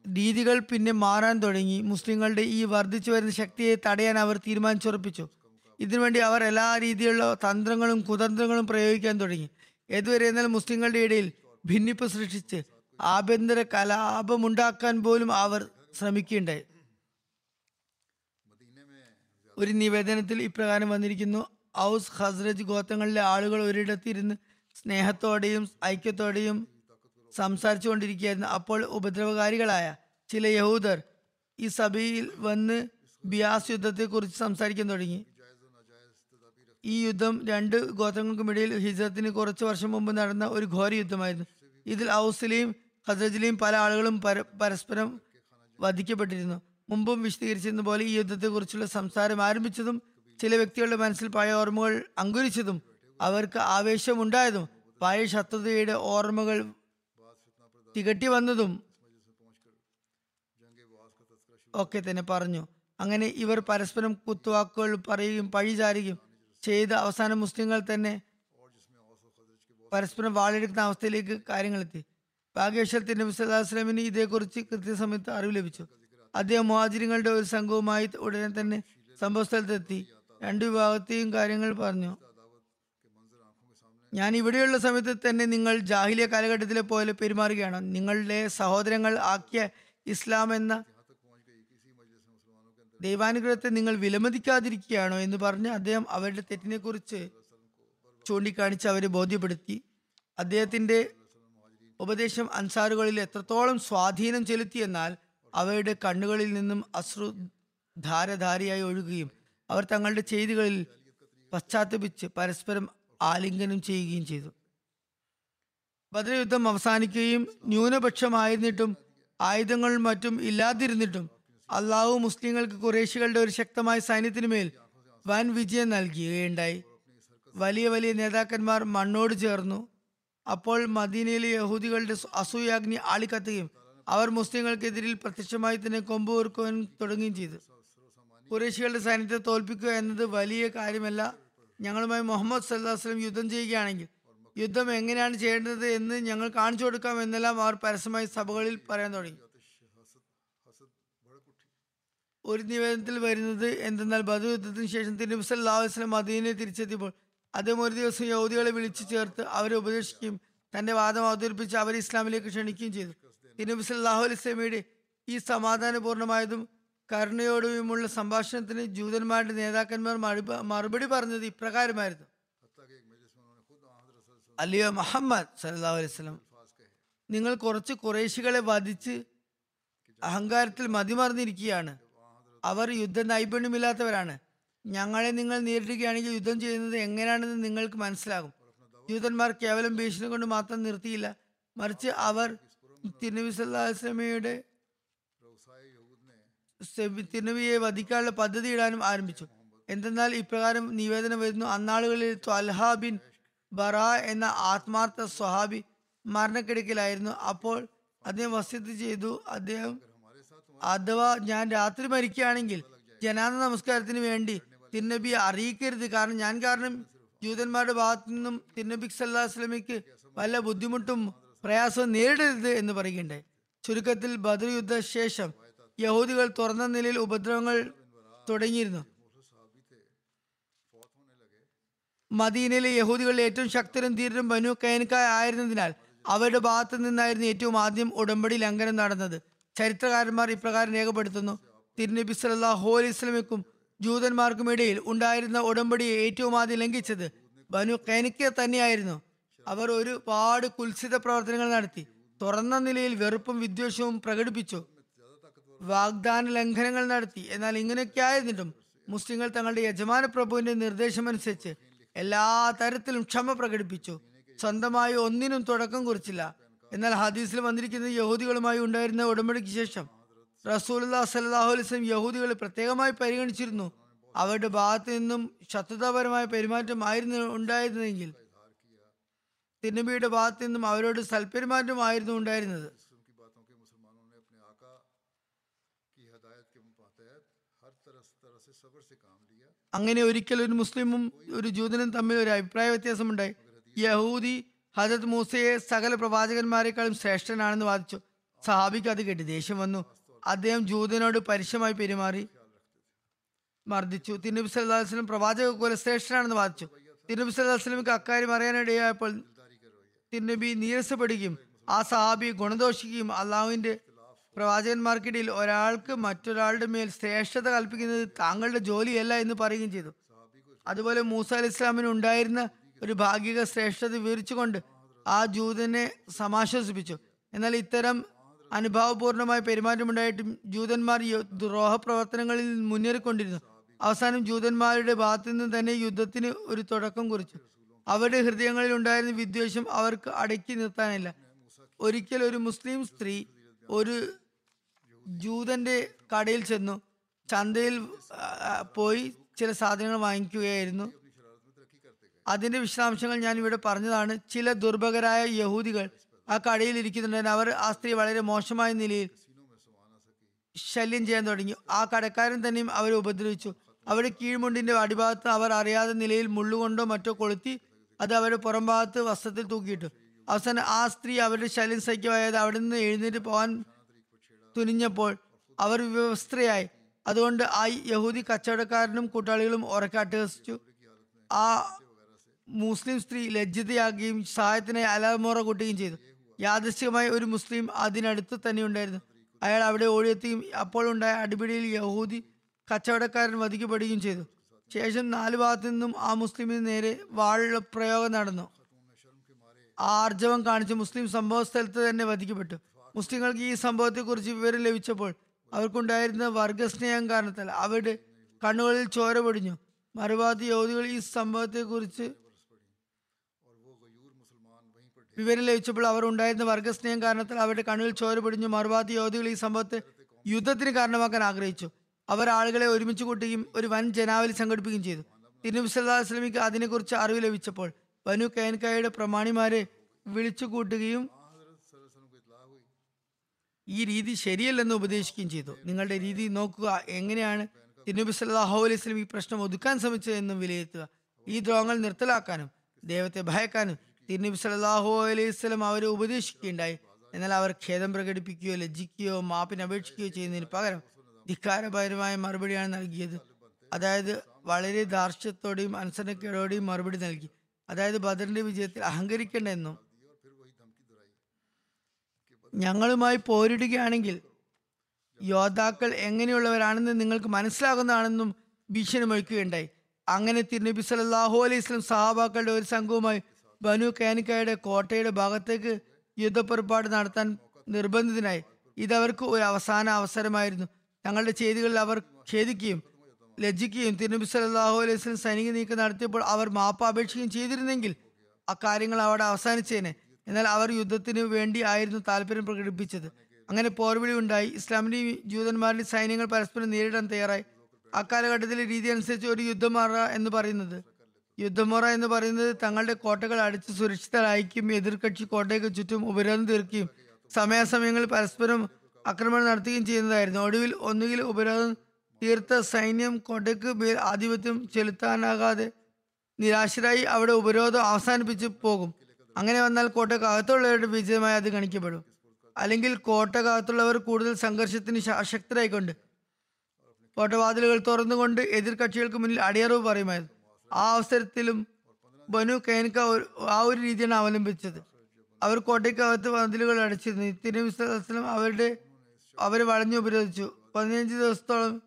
രീതികൾ പിന്നെ മാറാൻ തുടങ്ങി. മുസ്ലിങ്ങളുടെ ഈ വർദ്ധിച്ചു വരുന്ന ശക്തിയെ തടയാൻ അവർ തീരുമാനിച്ചുറപ്പിച്ചു. ഇതിനുവേണ്ടി അവർ എല്ലാ രീതിയിലുള്ള തന്ത്രങ്ങളും കുതന്ത്രങ്ങളും പ്രയോഗിക്കാൻ തുടങ്ങി. ഏതുവരെ എന്നാൽ മുസ്ലിങ്ങളുടെ ഇടയിൽ ഭിന്നിപ്പ് സൃഷ്ടിച്ച് ആഭ്യന്തര കലാപമുണ്ടാക്കാൻ പോലും അവർ ശ്രമിക്കുകയുണ്ടായി. ഒരു നിവേദനത്തിൽ ഇപ്രകാരം വന്നിരിക്കുന്നു ഔസ് ഹസ്രജ് ഗോത്രങ്ങളിലെ ആളുകൾ ഒരിടത്തിരുന്ന് സ്നേഹത്തോടെയും ഐക്യത്തോടെയും സംസാരിച്ചു കൊണ്ടിരിക്കുകയായിരുന്നു അപ്പോൾ ഉപദ്രവകാരികളായ ചില യഹൂദർ ഈ സഭയിൽ വന്ന് ബിയാസ് യുദ്ധത്തെക്കുറിച്ച് സംസാരിക്കാൻ തുടങ്ങി. ഈ യുദ്ധം രണ്ട് ഗോത്രങ്ങൾക്കുമിടയിൽ ഹിജറത്തിന് കുറച്ച് വർഷം മുമ്പ് നടന്ന ഒരു ഘോര യുദ്ധമായിരുന്നു. ഇതിൽ ഔസിലെയും ഹസ്രജിലെയും പല ആളുകളും പര പരസ്പരം വധിക്കപ്പെട്ടിരുന്നു. മുമ്പും വിശദീകരിച്ചിരുന്ന പോലെ ഈ യുദ്ധത്തെക്കുറിച്ചുള്ള സംസാരം ആരംഭിച്ചതും ചില വ്യക്തികളുടെ മനസ്സിൽ പഴയ ഓർമ്മകൾ അങ്കുരിച്ചതും അവർക്ക് ആവേശമുണ്ടായതും പഴയ ശത്രുതയുടെ ഓർമ്മകൾ തികട്ടി വന്നതും ഒക്കെ തന്നെ പറഞ്ഞു. അങ്ങനെ ഇവർ പരസ്പരം കുത്തുവാക്കുകൾ പറയുകയും പഴിചാരുകയും ചെയ്ത് അവസാനം മുസ്ലിങ്ങൾ തന്നെ പരസ്പരം വാളെടുക്കുന്ന അവസ്ഥയിലേക്ക് കാര്യങ്ങളെത്തി ഭാഗ്യവശാൽ നബി വസല്ലമയിന് ഇതേക്കുറിച്ച് കൃത്യസമയത്ത് അറിവ് ലഭിച്ചു. അദ്ദേഹം മുഹാജിരങ്ങളുടെ ഒരു സംഘവുമായി ഉടനെ തന്നെ സംഭവസ്ഥലത്തെത്തി. രണ്ടു വിഭാഗത്തെയും കാര്യങ്ങൾ പറഞ്ഞു. ഞാൻ ഇവിടെയുള്ള സമയത്ത് തന്നെ നിങ്ങൾ ജാഹിലിയ കാലഘട്ടത്തിലെ പോലെ പെരുമാറുകയാണ്. നിങ്ങളുടെ സഹോദരങ്ങൾ ആക്കിയ ഇസ്ലാം എന്ന ദൈവാനുഗ്രഹത്തെ നിങ്ങൾ വിലമതിക്കാതിരിക്കുകയാണോ എന്ന് പറഞ്ഞ് അദ്ദേഹം അവരുടെ തെറ്റിനെ കുറിച്ച് ചൂണ്ടിക്കാണിച്ച് അവരെ ബോധ്യപ്പെടുത്തി. അദ്ദേഹത്തിന്റെ ഉപദേശം അൻസാറുകളിൽ എത്രത്തോളം സ്വാധീനം ചെലുത്തിയെന്നാൽ അവരുടെ കണ്ണുകളിൽ നിന്നും അശ്രു ധാരധാരയായി ഒഴുകുകയും അവർ തങ്ങളുടെ ചെയ്തികളിൽ പശ്ചാത്തപിച്ച് പരസ്പരം ആലിംഗനം ചെയ്യുകയും ചെയ്തു. ബദ്രയുദ്ധം യുദ്ധം അവസാനിക്കുകയും ന്യൂനപക്ഷമായിരുന്നിട്ടും ആയുധങ്ങളും മറ്റും ഇല്ലാതിരുന്നിട്ടും അള്ളാഹു മുസ്ലിങ്ങൾക്ക് കുറേശികളുടെ ഒരു ശക്തമായ സൈന്യത്തിനു മേൽ വൻ വിജയം നൽകുകയുണ്ടായി. വലിയ വലിയ നേതാക്കന്മാർ മണ്ണോട് ചേർന്നു. അപ്പോൾ മദീനയിലെ യഹൂദികളുടെ അസൂയാഗ്നി ആളിക്കത്തുകയും അവർ മുസ്ലിങ്ങൾക്കെതിരിൽ പ്രത്യക്ഷമായി തന്നെ കൊമ്പ് ഓർക്കുവാൻ തുടങ്ങുകയും ചെയ്തു. കുറേശികളുടെ സൈന്യത്തെ തോൽപ്പിക്കുക എന്നത് വലിയ കാര്യമല്ല. ഞങ്ങളുമായി മുഹമ്മദ് സല്ലാസ്ലം യുദ്ധം ചെയ്യുകയാണെങ്കിൽ യുദ്ധം എങ്ങനെയാണ് ചെയ്യേണ്ടത് എന്ന് ഞങ്ങൾ കാണിച്ചു കൊടുക്കാം എന്നെല്ലാം അവർ പരസ്യമായി സഭകളിൽ പറയാൻ തുടങ്ങി. ഒരു നിവേദനത്തിൽ വരുന്നത് എന്തെന്നാൽ ബദുയുദ്ധത്തിന് ശേഷം തിരുനബി സല്ലാസ്ലം മദീനെ തിരിച്ചെത്തിയപ്പോൾ അദ്ദേഹം ഒരു ദിവസം യഹൂദികളെ വിളിച്ചു ചേർത്ത് അവരെ ഉപദേശിക്കുകയും തന്റെ വാദം അവതരിപ്പിച്ച് അവരെ ഇസ്ലാമിലേക്ക് ക്ഷണിക്കുകയും ചെയ്തു. തിരുനബി സല്ലാഹു അലിസ്ലമിയുടെ ഈ സമാധാനപൂർണമായതും കരുണയോടുമുള്ള സംഭാഷണത്തിന് ജൂതന്മാരുടെ നേതാക്കന്മാർ മറുപടി പറഞ്ഞത് ഇപ്രകാരമായിരുന്നു. അലിയ മുഹമ്മദ് സല്ലാ അലൈവലം നിങ്ങൾ കുറച്ച് കുറേശികളെ വധിച്ച് അഹങ്കാരത്തിൽ മതിമറന്നിരിക്കുകയാണ്. അവർ യുദ്ധ നൈപുണ്യമില്ലാത്തവരാണ്. ഞങ്ങളെ നിങ്ങൾ നേരിടുകയാണെങ്കിൽ യുദ്ധം ചെയ്യുന്നത് എങ്ങനെയാണെന്ന് നിങ്ങൾക്ക് മനസ്സിലാകും. യൂതന്മാർ കേവലം ഭീഷണി കൊണ്ട് മാത്രം നിർത്തിയില്ല. മറിച്ച് അവർ തിരുനബി സല്ലാസ്ലമയുടെ തിരുനബിയെ വധിക്കാനുള്ള പദ്ധതി ഇടാനും ആരംഭിച്ചു. എന്തെന്നാൽ ഇപ്രകാരം നിവേദനം വരുന്നു. അന്നാളുകളിൽ ത്വൽഹ ബിൻ ബറ എന്ന ആത്മാർത്ഥ സ്വഹാബി മരണക്കിടക്കിലായിരുന്നു. അപ്പോൾ അദ്ദേഹം വസ്തു ചെയ്തു. അദ്ദേഹം അഥവാ ഞാൻ രാത്രി മരിക്കുകയാണെങ്കിൽ ജനാന നമസ്കാരത്തിന് വേണ്ടി തിരുനബി അറിയിക്കരുത്. കാരണം ഞാൻ കാരണം ജൂതന്മാരുടെ ഭാഗത്തു നിന്നും തിരുനബി സല്ലാസ്ലമിക്ക് വല്ല ബുദ്ധിമുട്ടും പ്രയാസവും നേരിടരുത് എന്ന് പറയുകയുണ്ടായി. ചുരുക്കത്തിൽ ബദർ യുദ്ധശേഷം യഹൂദികൾ തുറന്ന നിലയിൽ ഉപദ്രവങ്ങൾ തുടങ്ങിയിരുന്നു. മദീനയിലെ യഹൂദികളിൽ ഏറ്റവും ശക്തരും ധീരരും ബനു കൈനക്കാരായിരുന്നതിനാൽ അവരുടെ ഭാഗത്തു നിന്നായിരുന്നു ഏറ്റവും ആദ്യം ഉടമ്പടി ലംഘനം നടന്നത്. ചരിത്രകാരന്മാർ ഇപ്രകാരം രേഖപ്പെടുത്തുന്നു. തിരുനബി സല്ലല്ലാഹു അലൈഹി സ്വലമിക്കും ജൂതന്മാർക്കും ഇടയിൽ ഉണ്ടായിരുന്ന ഉടമ്പടിയെ ഏറ്റവും ആദ്യം ലംഘിച്ചത് ബനു കെനിക്ക തന്നെയായിരുന്നു. അവർ ഒരുപാട് കുൽസിത പ്രവർത്തനങ്ങൾ നടത്തി. തുറന്ന നിലയിൽ വെറുപ്പും വിദ്വേഷവും പ്രകടിപ്പിച്ചു. വാഗ്ദാന ലംഘനങ്ങൾ നടത്തി. എന്നാൽ ഇങ്ങനെയൊക്കെ ആയിരുന്നിട്ടും മുസ്ലിങ്ങൾ തങ്ങളുടെ യജമാന പ്രഭുവിന്റെ നിർദ്ദേശമനുസരിച്ച് എല്ലാ തരത്തിലും ക്ഷമ പ്രകടിപ്പിച്ചു. സ്വന്തമായി ഒന്നിനും തുടക്കം കുറിച്ചില്ല. എന്നാൽ ഹദീസിൽ വന്നിരിക്കുന്നത് യഹൂദികളുമായി ഉണ്ടായിരുന്ന ഉടമ്പടിക്ക് ശേഷം റസൂലുല്ലാ സല്ലാഹു അലിസ്ലം യഹൂദികളെ പ്രത്യേകമായി പരിഗണിച്ചിരുന്നു. അവരുടെ ഭാഗത്തു നിന്നും ശത്രുതാപരമായ പെരുമാറ്റം ആയിരുന്നു ഉണ്ടായിരുന്നെങ്കിൽ തിരുനബിയുടെ ഭാഗത്ത് നിന്നും അവരോട് സൽപെരുമാറ്റമായിരുന്നു ഉണ്ടായിരുന്നത്. അങ്ങനെ ഒരിക്കൽ ഒരു മുസ്ലിമും ഒരു ജൂതനും തമ്മിൽ ഒരു അഭിപ്രായ വ്യത്യാസമുണ്ടായി. യഹൂദി ഹജത് മൂസയെ സകല പ്രവാചകന്മാരെക്കാളും ശ്രേഷ്ഠനാണെന്ന് വാദിച്ചു. സഹാബിക്ക് അത് കേട്ട് ദേഷ്യം വന്നു. അദ്ദേഹം ജൂതനോട് പരുഷമായി പെരുമാറി മർദ്ദിച്ചു. തിരുനബി വസല്ലം പ്രവാചക കുല ശ്രേഷ്ഠനാണെന്ന് വാദിച്ചു. തിരുനബി വസല്ലമക്ക് അക്കാര്യം അറിയാനിടയായപ്പോൾ തിരുനബി നീരസപ്പെടുകയും ആ സഹാബി ഗുണദോഷിക്കുകയും അള്ളാഹുവിന്റെ പ്രവാചകന്മാർക്കിടയിൽ ഒരാൾക്ക് മറ്റൊരാളുടെ മേൽ ശ്രേഷ്ഠത കൽപ്പിക്കുന്നത് താങ്കളുടെ ജോലിയല്ല എന്ന് പറയുകയും ചെയ്തു. അതുപോലെ മൂസ അലി ഇസ്ലാമിന് ഉണ്ടായിരുന്ന ഒരു ഭാഗിക ശ്രേഷ്ഠത വിവരിച്ചുകൊണ്ട് ആ ജൂതനെ സമാശ്വസിപ്പിച്ചു. എന്നാൽ ഇത്തരം അനുഭാവപൂർണമായ പെരുമാറ്റമുണ്ടായിട്ടും ജൂതന്മാർ ദ്രോഹ പ്രവർത്തനങ്ങളിൽ മുന്നേറിക്കൊണ്ടിരുന്നു. അവസാനം ജൂതന്മാരുടെ ഭാഗത്തു നിന്ന് തന്നെ യുദ്ധത്തിന് ഒരു തുടക്കം കുറിച്ചു. അവരുടെ ഹൃദയങ്ങളിൽ ഉണ്ടായിരുന്ന വിദ്വേഷം അവർക്ക് അടക്കി നിർത്താനില്ല. ഒരിക്കൽ ഒരു മുസ്ലിം സ്ത്രീ ഒരു ജൂതന്റെ കടയിൽ ചെന്നു. ചന്തയിൽ പോയി ചില സാധനങ്ങൾ വാങ്ങിക്കുകയായിരുന്നു. അതിന്റെ വിശദാംശങ്ങൾ ഞാൻ ഇവിടെ പറഞ്ഞതാണ്. ചില ദുർഭകരായ യഹൂദികൾ ആ കടയിൽ ഇരിക്കുന്നുണ്ടായിരുന്നു അവർ ആ സ്ത്രീ വളരെ മോശമായ നിലയിൽ ശല്യം ചെയ്യാൻ തുടങ്ങി. ആ കടക്കാരൻ തന്നെയും അവരെ ഉപദ്രവിച്ചു. അവരുടെ കീഴ്മുണ്ടിന്റെ അടിഭാഗത്ത് അവർ അറിയാതെ നിലയിൽ മുള്ളുകൊണ്ടോ മറ്റോ കൊളുത്തി അത് അവരുടെ പുറം ഭാഗത്ത് വസ്ത്രത്തിൽ തൂക്കിയിട്ടു. അവസാനം ആ സ്ത്രീ അവരുടെ ശല്യം സഹിക്കുമായത് അവിടെ നിന്ന് എഴുന്നേറ്റ് പോകാൻ തുനിഞ്ഞപ്പോൾ അവർ വ്യവസ്ഥയായി അതുകൊണ്ട് ആ യഹൂദി കച്ചവടക്കാരനും കൂട്ടാളികളും ഉറക്കാട്ടഹസിച്ചു ആ മുസ്ലിം സ്ത്രീ ലജ്ജിതയാകുകയും സഹായത്തിനെ അലമുറ കൂട്ടുകയും ചെയ്തു. യാദൃശ്ചികമായി ഒരു മുസ്ലിം അതിനടുത്ത് തന്നെ ഉണ്ടായിരുന്നു. അയാൾ അവിടെ ഓടിയെത്തുകയും അപ്പോൾ ഉണ്ടായ അടിപിടിയിൽ യഹൂദി കച്ചവടക്കാരൻ വധിക്കപ്പെടുകയും ചെയ്തു. ശേഷം നാല് ഭാഗത്തു നിന്നും ആ മുസ്ലിമിന് നേരെ വാൾ പ്രയോഗം നടന്നു. ആർജവം കാണിച്ച് മുസ്ലിം സംഭവ സ്ഥലത്ത് തന്നെ വധിക്കപ്പെട്ടു. മുസ്ലിങ്ങൾക്ക് ഈ സംഭവത്തെക്കുറിച്ച് വിവരം ലഭിച്ചപ്പോൾ അവർക്കുണ്ടായിരുന്ന വർഗസ്നേഹം കാരണത്താൽ അവരുടെ കണ്ണുകളിൽ ചോര പൊടിഞ്ഞു. മറുഭാഗത്ത് യഹൂദികൾ ഈ സംഭവത്തെക്കുറിച്ച് വിവരം ലഭിച്ചപ്പോൾ അവർ ഉണ്ടായിരുന്ന വർഗസ്നേഹം കാരണത്താൽ അവരുടെ കണ്ണുകൾ ചോര പൊടിഞ്ഞു മറുപാതി യോധികൾ ഈ സംഭവത്തെ യുദ്ധത്തിന് കാരണമാക്കാൻ ആഗ്രഹിച്ചു. അവർ ആളുകളെ ഒരുമിച്ച് കൂട്ടുകയും ഒരു വൻ ജനാവലി സംഘടിപ്പിക്കുകയും ചെയ്തു. തിരുനബി സല്ലാ അലൈഹി വസല്ലമയ്ക്ക് അതിനെക്കുറിച്ച് അറിവ് ലഭിച്ചപ്പോൾ വനു കയൻകായയുടെ പ്രമാണിമാരെ വിളിച്ചു കൂട്ടുകയും ഈ രീതി ശരിയല്ലെന്ന് ഉപദേശിക്കുകയും ചെയ്തു. നിങ്ങളുടെ രീതി നോക്കുക എങ്ങനെയാണ് തിരുനബി സല്ലാഹു അലൈഹി സ്വലം ഈ പ്രശ്നം ഒതുക്കാൻ ശ്രമിച്ചതെന്നും വിലയിരുത്തുക. ഈ ദ്രോഹങ്ങൾ നിർത്തലാക്കാനും ദൈവത്തെ ഭയക്കാനും തിരുനബി സല്ലല്ലാഹു അലൈഹി വസല്ലം അവരെ ഉപദേശിക്കുകയുണ്ടായി. എന്നാൽ അവർ ഖേദം പ്രകടിപ്പിക്കുകയോ ലജ്ജിക്കുകയോ മാപ്പിന് അപേക്ഷിക്കുകയോ ചെയ്യുന്നതിന് പകരം ധിക്കാരപരമായ മറുപടിയാണ് നൽകിയത്. അതായത് വളരെ ധാർഷ്ട്യത്തോടെയും അനുസരണക്കേടോടെയും മറുപടി നൽകി. അതായത് ബദറിന്റെ വിജയത്തിൽ അഹങ്കരിക്കേണ്ട എന്നും ഞങ്ങളുമായി പോരിടുകയാണെങ്കിൽ യോദ്ധാക്കൾ എങ്ങനെയുള്ളവരാണെന്ന് നിങ്ങൾക്ക് മനസ്സിലാകുന്നതാണെന്നും ഭീഷണി മുഴക്കുകയുണ്ടായി. അങ്ങനെ തിരുനബി സല്ലല്ലാഹു അലൈഹി സ്വലം സഹാബാക്കളുടെ ഒരു സംഘവുമായി ബനു കാനിക്കയുടെ കോട്ടയുടെ ഭാഗത്തേക്ക് യുദ്ധപ്പുറപ്പാട് നടത്താൻ നിർബന്ധിതനായി. ഇതവർക്ക് ഒരു അവസാന അവസരമായിരുന്നു. തങ്ങളുടെ ചെയ്തികളിൽ അവർ ഖേദിക്കുകയും ലജ്ജിക്കുകയും തിരുനബി സല്ലാഹു അലൈഹി സൈനിക നീക്കം നടത്തിയപ്പോൾ അവർ മാപ്പ് അപേക്ഷിക്കുകയും ചെയ്തിരുന്നെങ്കിൽ അക്കാര്യങ്ങൾ അവിടെ അവസാനിച്ചേനെ. എന്നാൽ അവർ യുദ്ധത്തിന് വേണ്ടി ആയിരുന്നു താല്പര്യം പ്രകടിപ്പിച്ചത്. അങ്ങനെ പോർവിളി ഉണ്ടായി. ഇസ്ലാമിന്റെ ജൂതന്മാരുടെ സൈന്യങ്ങൾ പരസ്പരം നേരിടാൻ തയ്യാറായി. അക്കാലഘട്ടത്തിലെ രീതി അനുസരിച്ച് ഒരു യുദ്ധമറ എന്ന് പറയുന്നത് യുദ്ധമുറ എന്ന് പറയുന്നത് തങ്ങളുടെ കോട്ടകൾ അടിച്ച് സുരക്ഷിതരായിരിക്കും എതിർകക്ഷി കോട്ടയ്ക്ക് ചുറ്റും ഉപരോധം തീർക്കുകയും സമയാസമയങ്ങളിൽ പരസ്പരം ആക്രമണം നടത്തുകയും ചെയ്യുന്നതായിരുന്നു. ഒടുവിൽ ഒന്നുകിൽ ഉപരോധം തീർത്ത സൈന്യം കോട്ടയ്ക്ക് മേൽ ആധിപത്യം ചെലുത്താനാകാതെ നിരാശരായി അവിടെ ഉപരോധം അവസാനിപ്പിച്ച് പോകും. അങ്ങനെ വന്നാൽ കോട്ടക്കകത്തുള്ളവരുടെ വിജയമായി അത് ഗണിക്കപ്പെടും. അല്ലെങ്കിൽ കോട്ടക്കകത്തുള്ളവർ കൂടുതൽ സംഘർഷത്തിന് ശക്തരായിക്കൊണ്ട് കോട്ടവാതിലുകൾ തുറന്നുകൊണ്ട് എതിർ കക്ഷികൾക്ക് മുന്നിൽ അടിയറവ് പറയുമായിരുന്നു. ആ അവസരത്തിലും ബനു കൈൻക ആ ഒരു രീതിയാണ് അവലംബിച്ചത്. അവർ കോട്ടയ്ക്കകത്ത് വാതിലുകൾ അടച്ചിരുന്നു. വിശ്വാസം അവരുടെ അവരെ വളഞ്ഞു ഉപരോധിച്ചു. പതിനഞ്ച് ദിവസത്തോളം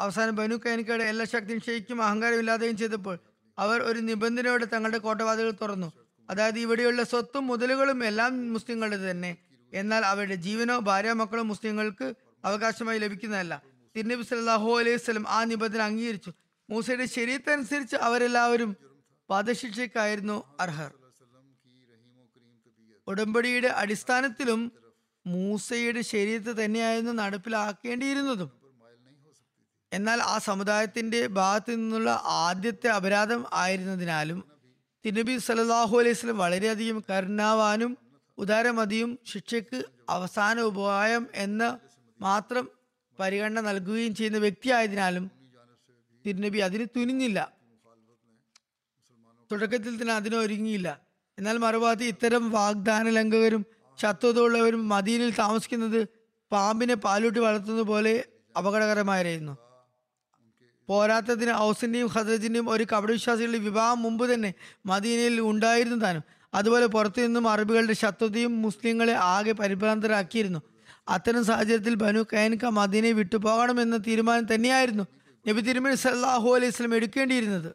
അവസാനം ബനു കൈനിക്കയുടെ എല്ലാ ശക്തിയും ക്ഷയിക്കും അഹങ്കാരമില്ലാതെയും ചെയ്തപ്പോൾ അവർ ഒരു നിബന്ധനയോടെ തങ്ങളുടെ കോട്ടവാതികൾ തുറന്നു. അതായത് ഇവിടെയുള്ള സ്വത്തും മുതലുകളും എല്ലാം മുസ്ലിങ്ങളുടെ തന്നെ. എന്നാൽ അവരുടെ ജീവനോ ഭാര്യ മക്കളോ മുസ്ലിങ്ങൾക്ക് അവകാശമായി ലഭിക്കുന്നതല്ല. തിരുനബി സല്ലാഹു അലൈഹി സ്വലം ആ നിബന്ധന അംഗീകരിച്ചു. മൂസയുടെ ശരീരത്തനുസരിച്ച് അവരെല്ലാവരും വധശിക്ഷയ്ക്കായിരുന്നു അർഹർ. ഉടമ്പടിയുടെ അടിസ്ഥാനത്തിലും മൂസയുടെ ശരീരത്തെ തന്നെയായിരുന്നു നടപ്പിലാക്കേണ്ടിയിരുന്നതും. എന്നാൽ ആ സമുദായത്തിന്റെ ഭാഗത്തു നിന്നുള്ള ആദ്യത്തെ അപരാധം ആയിരുന്നതിനാലും തിരുനബി സല്ലല്ലാഹു അലൈഹി വളരെയധികം കരുണാവാനും ഉദാരമതിയും ശിക്ഷയ്ക്ക് അവസാന ഉപായം എന്ന് മാത്രം പരിഗണന നൽകുകയും ചെയ്യുന്ന വ്യക്തിയായതിനാലും തിരുനബി അതിന് തുനിഞ്ഞില്ല. തുടക്കത്തിൽ തന്നെ അതിനൊരുങ്ങിയില്ല എന്നാൽ മറുഭാഗത്ത് ഇത്തരം വാഗ്ദാന ലംഘകരും ശത്രുതയുള്ളവരും മദീനിൽ താമസിക്കുന്നത് പാമ്പിനെ പാലൂട്ടി വളർത്തുന്നത് പോലെ അപകടകരമായിരുന്നു. പോരാത്തതിന് ഔസിന്റെയും ഖദറജിന്റെയും ഒരു കപടവിശ്വാസികളുടെ വിവാഹം മുമ്പ് തന്നെ മദീനയിൽ ഉണ്ടായിരുന്നു താനും. അതുപോലെ പുറത്തു നിന്നും അറബികളുടെ ശത്രുതയും മുസ്ലിങ്ങളെ ആകെ പരിഭ്രാന്തരാക്കിയിരുന്നു. അത്തരം സാഹചര്യത്തിൽ ബനു കൈൻക മദീനയെ വിട്ടുപോകണമെന്ന തീരുമാനം തന്നെയായിരുന്നു നബി തിരുമേനി സല്ലാഹു അലൈഹി സ്വലം എടുക്കേണ്ടിയിരുന്നത്.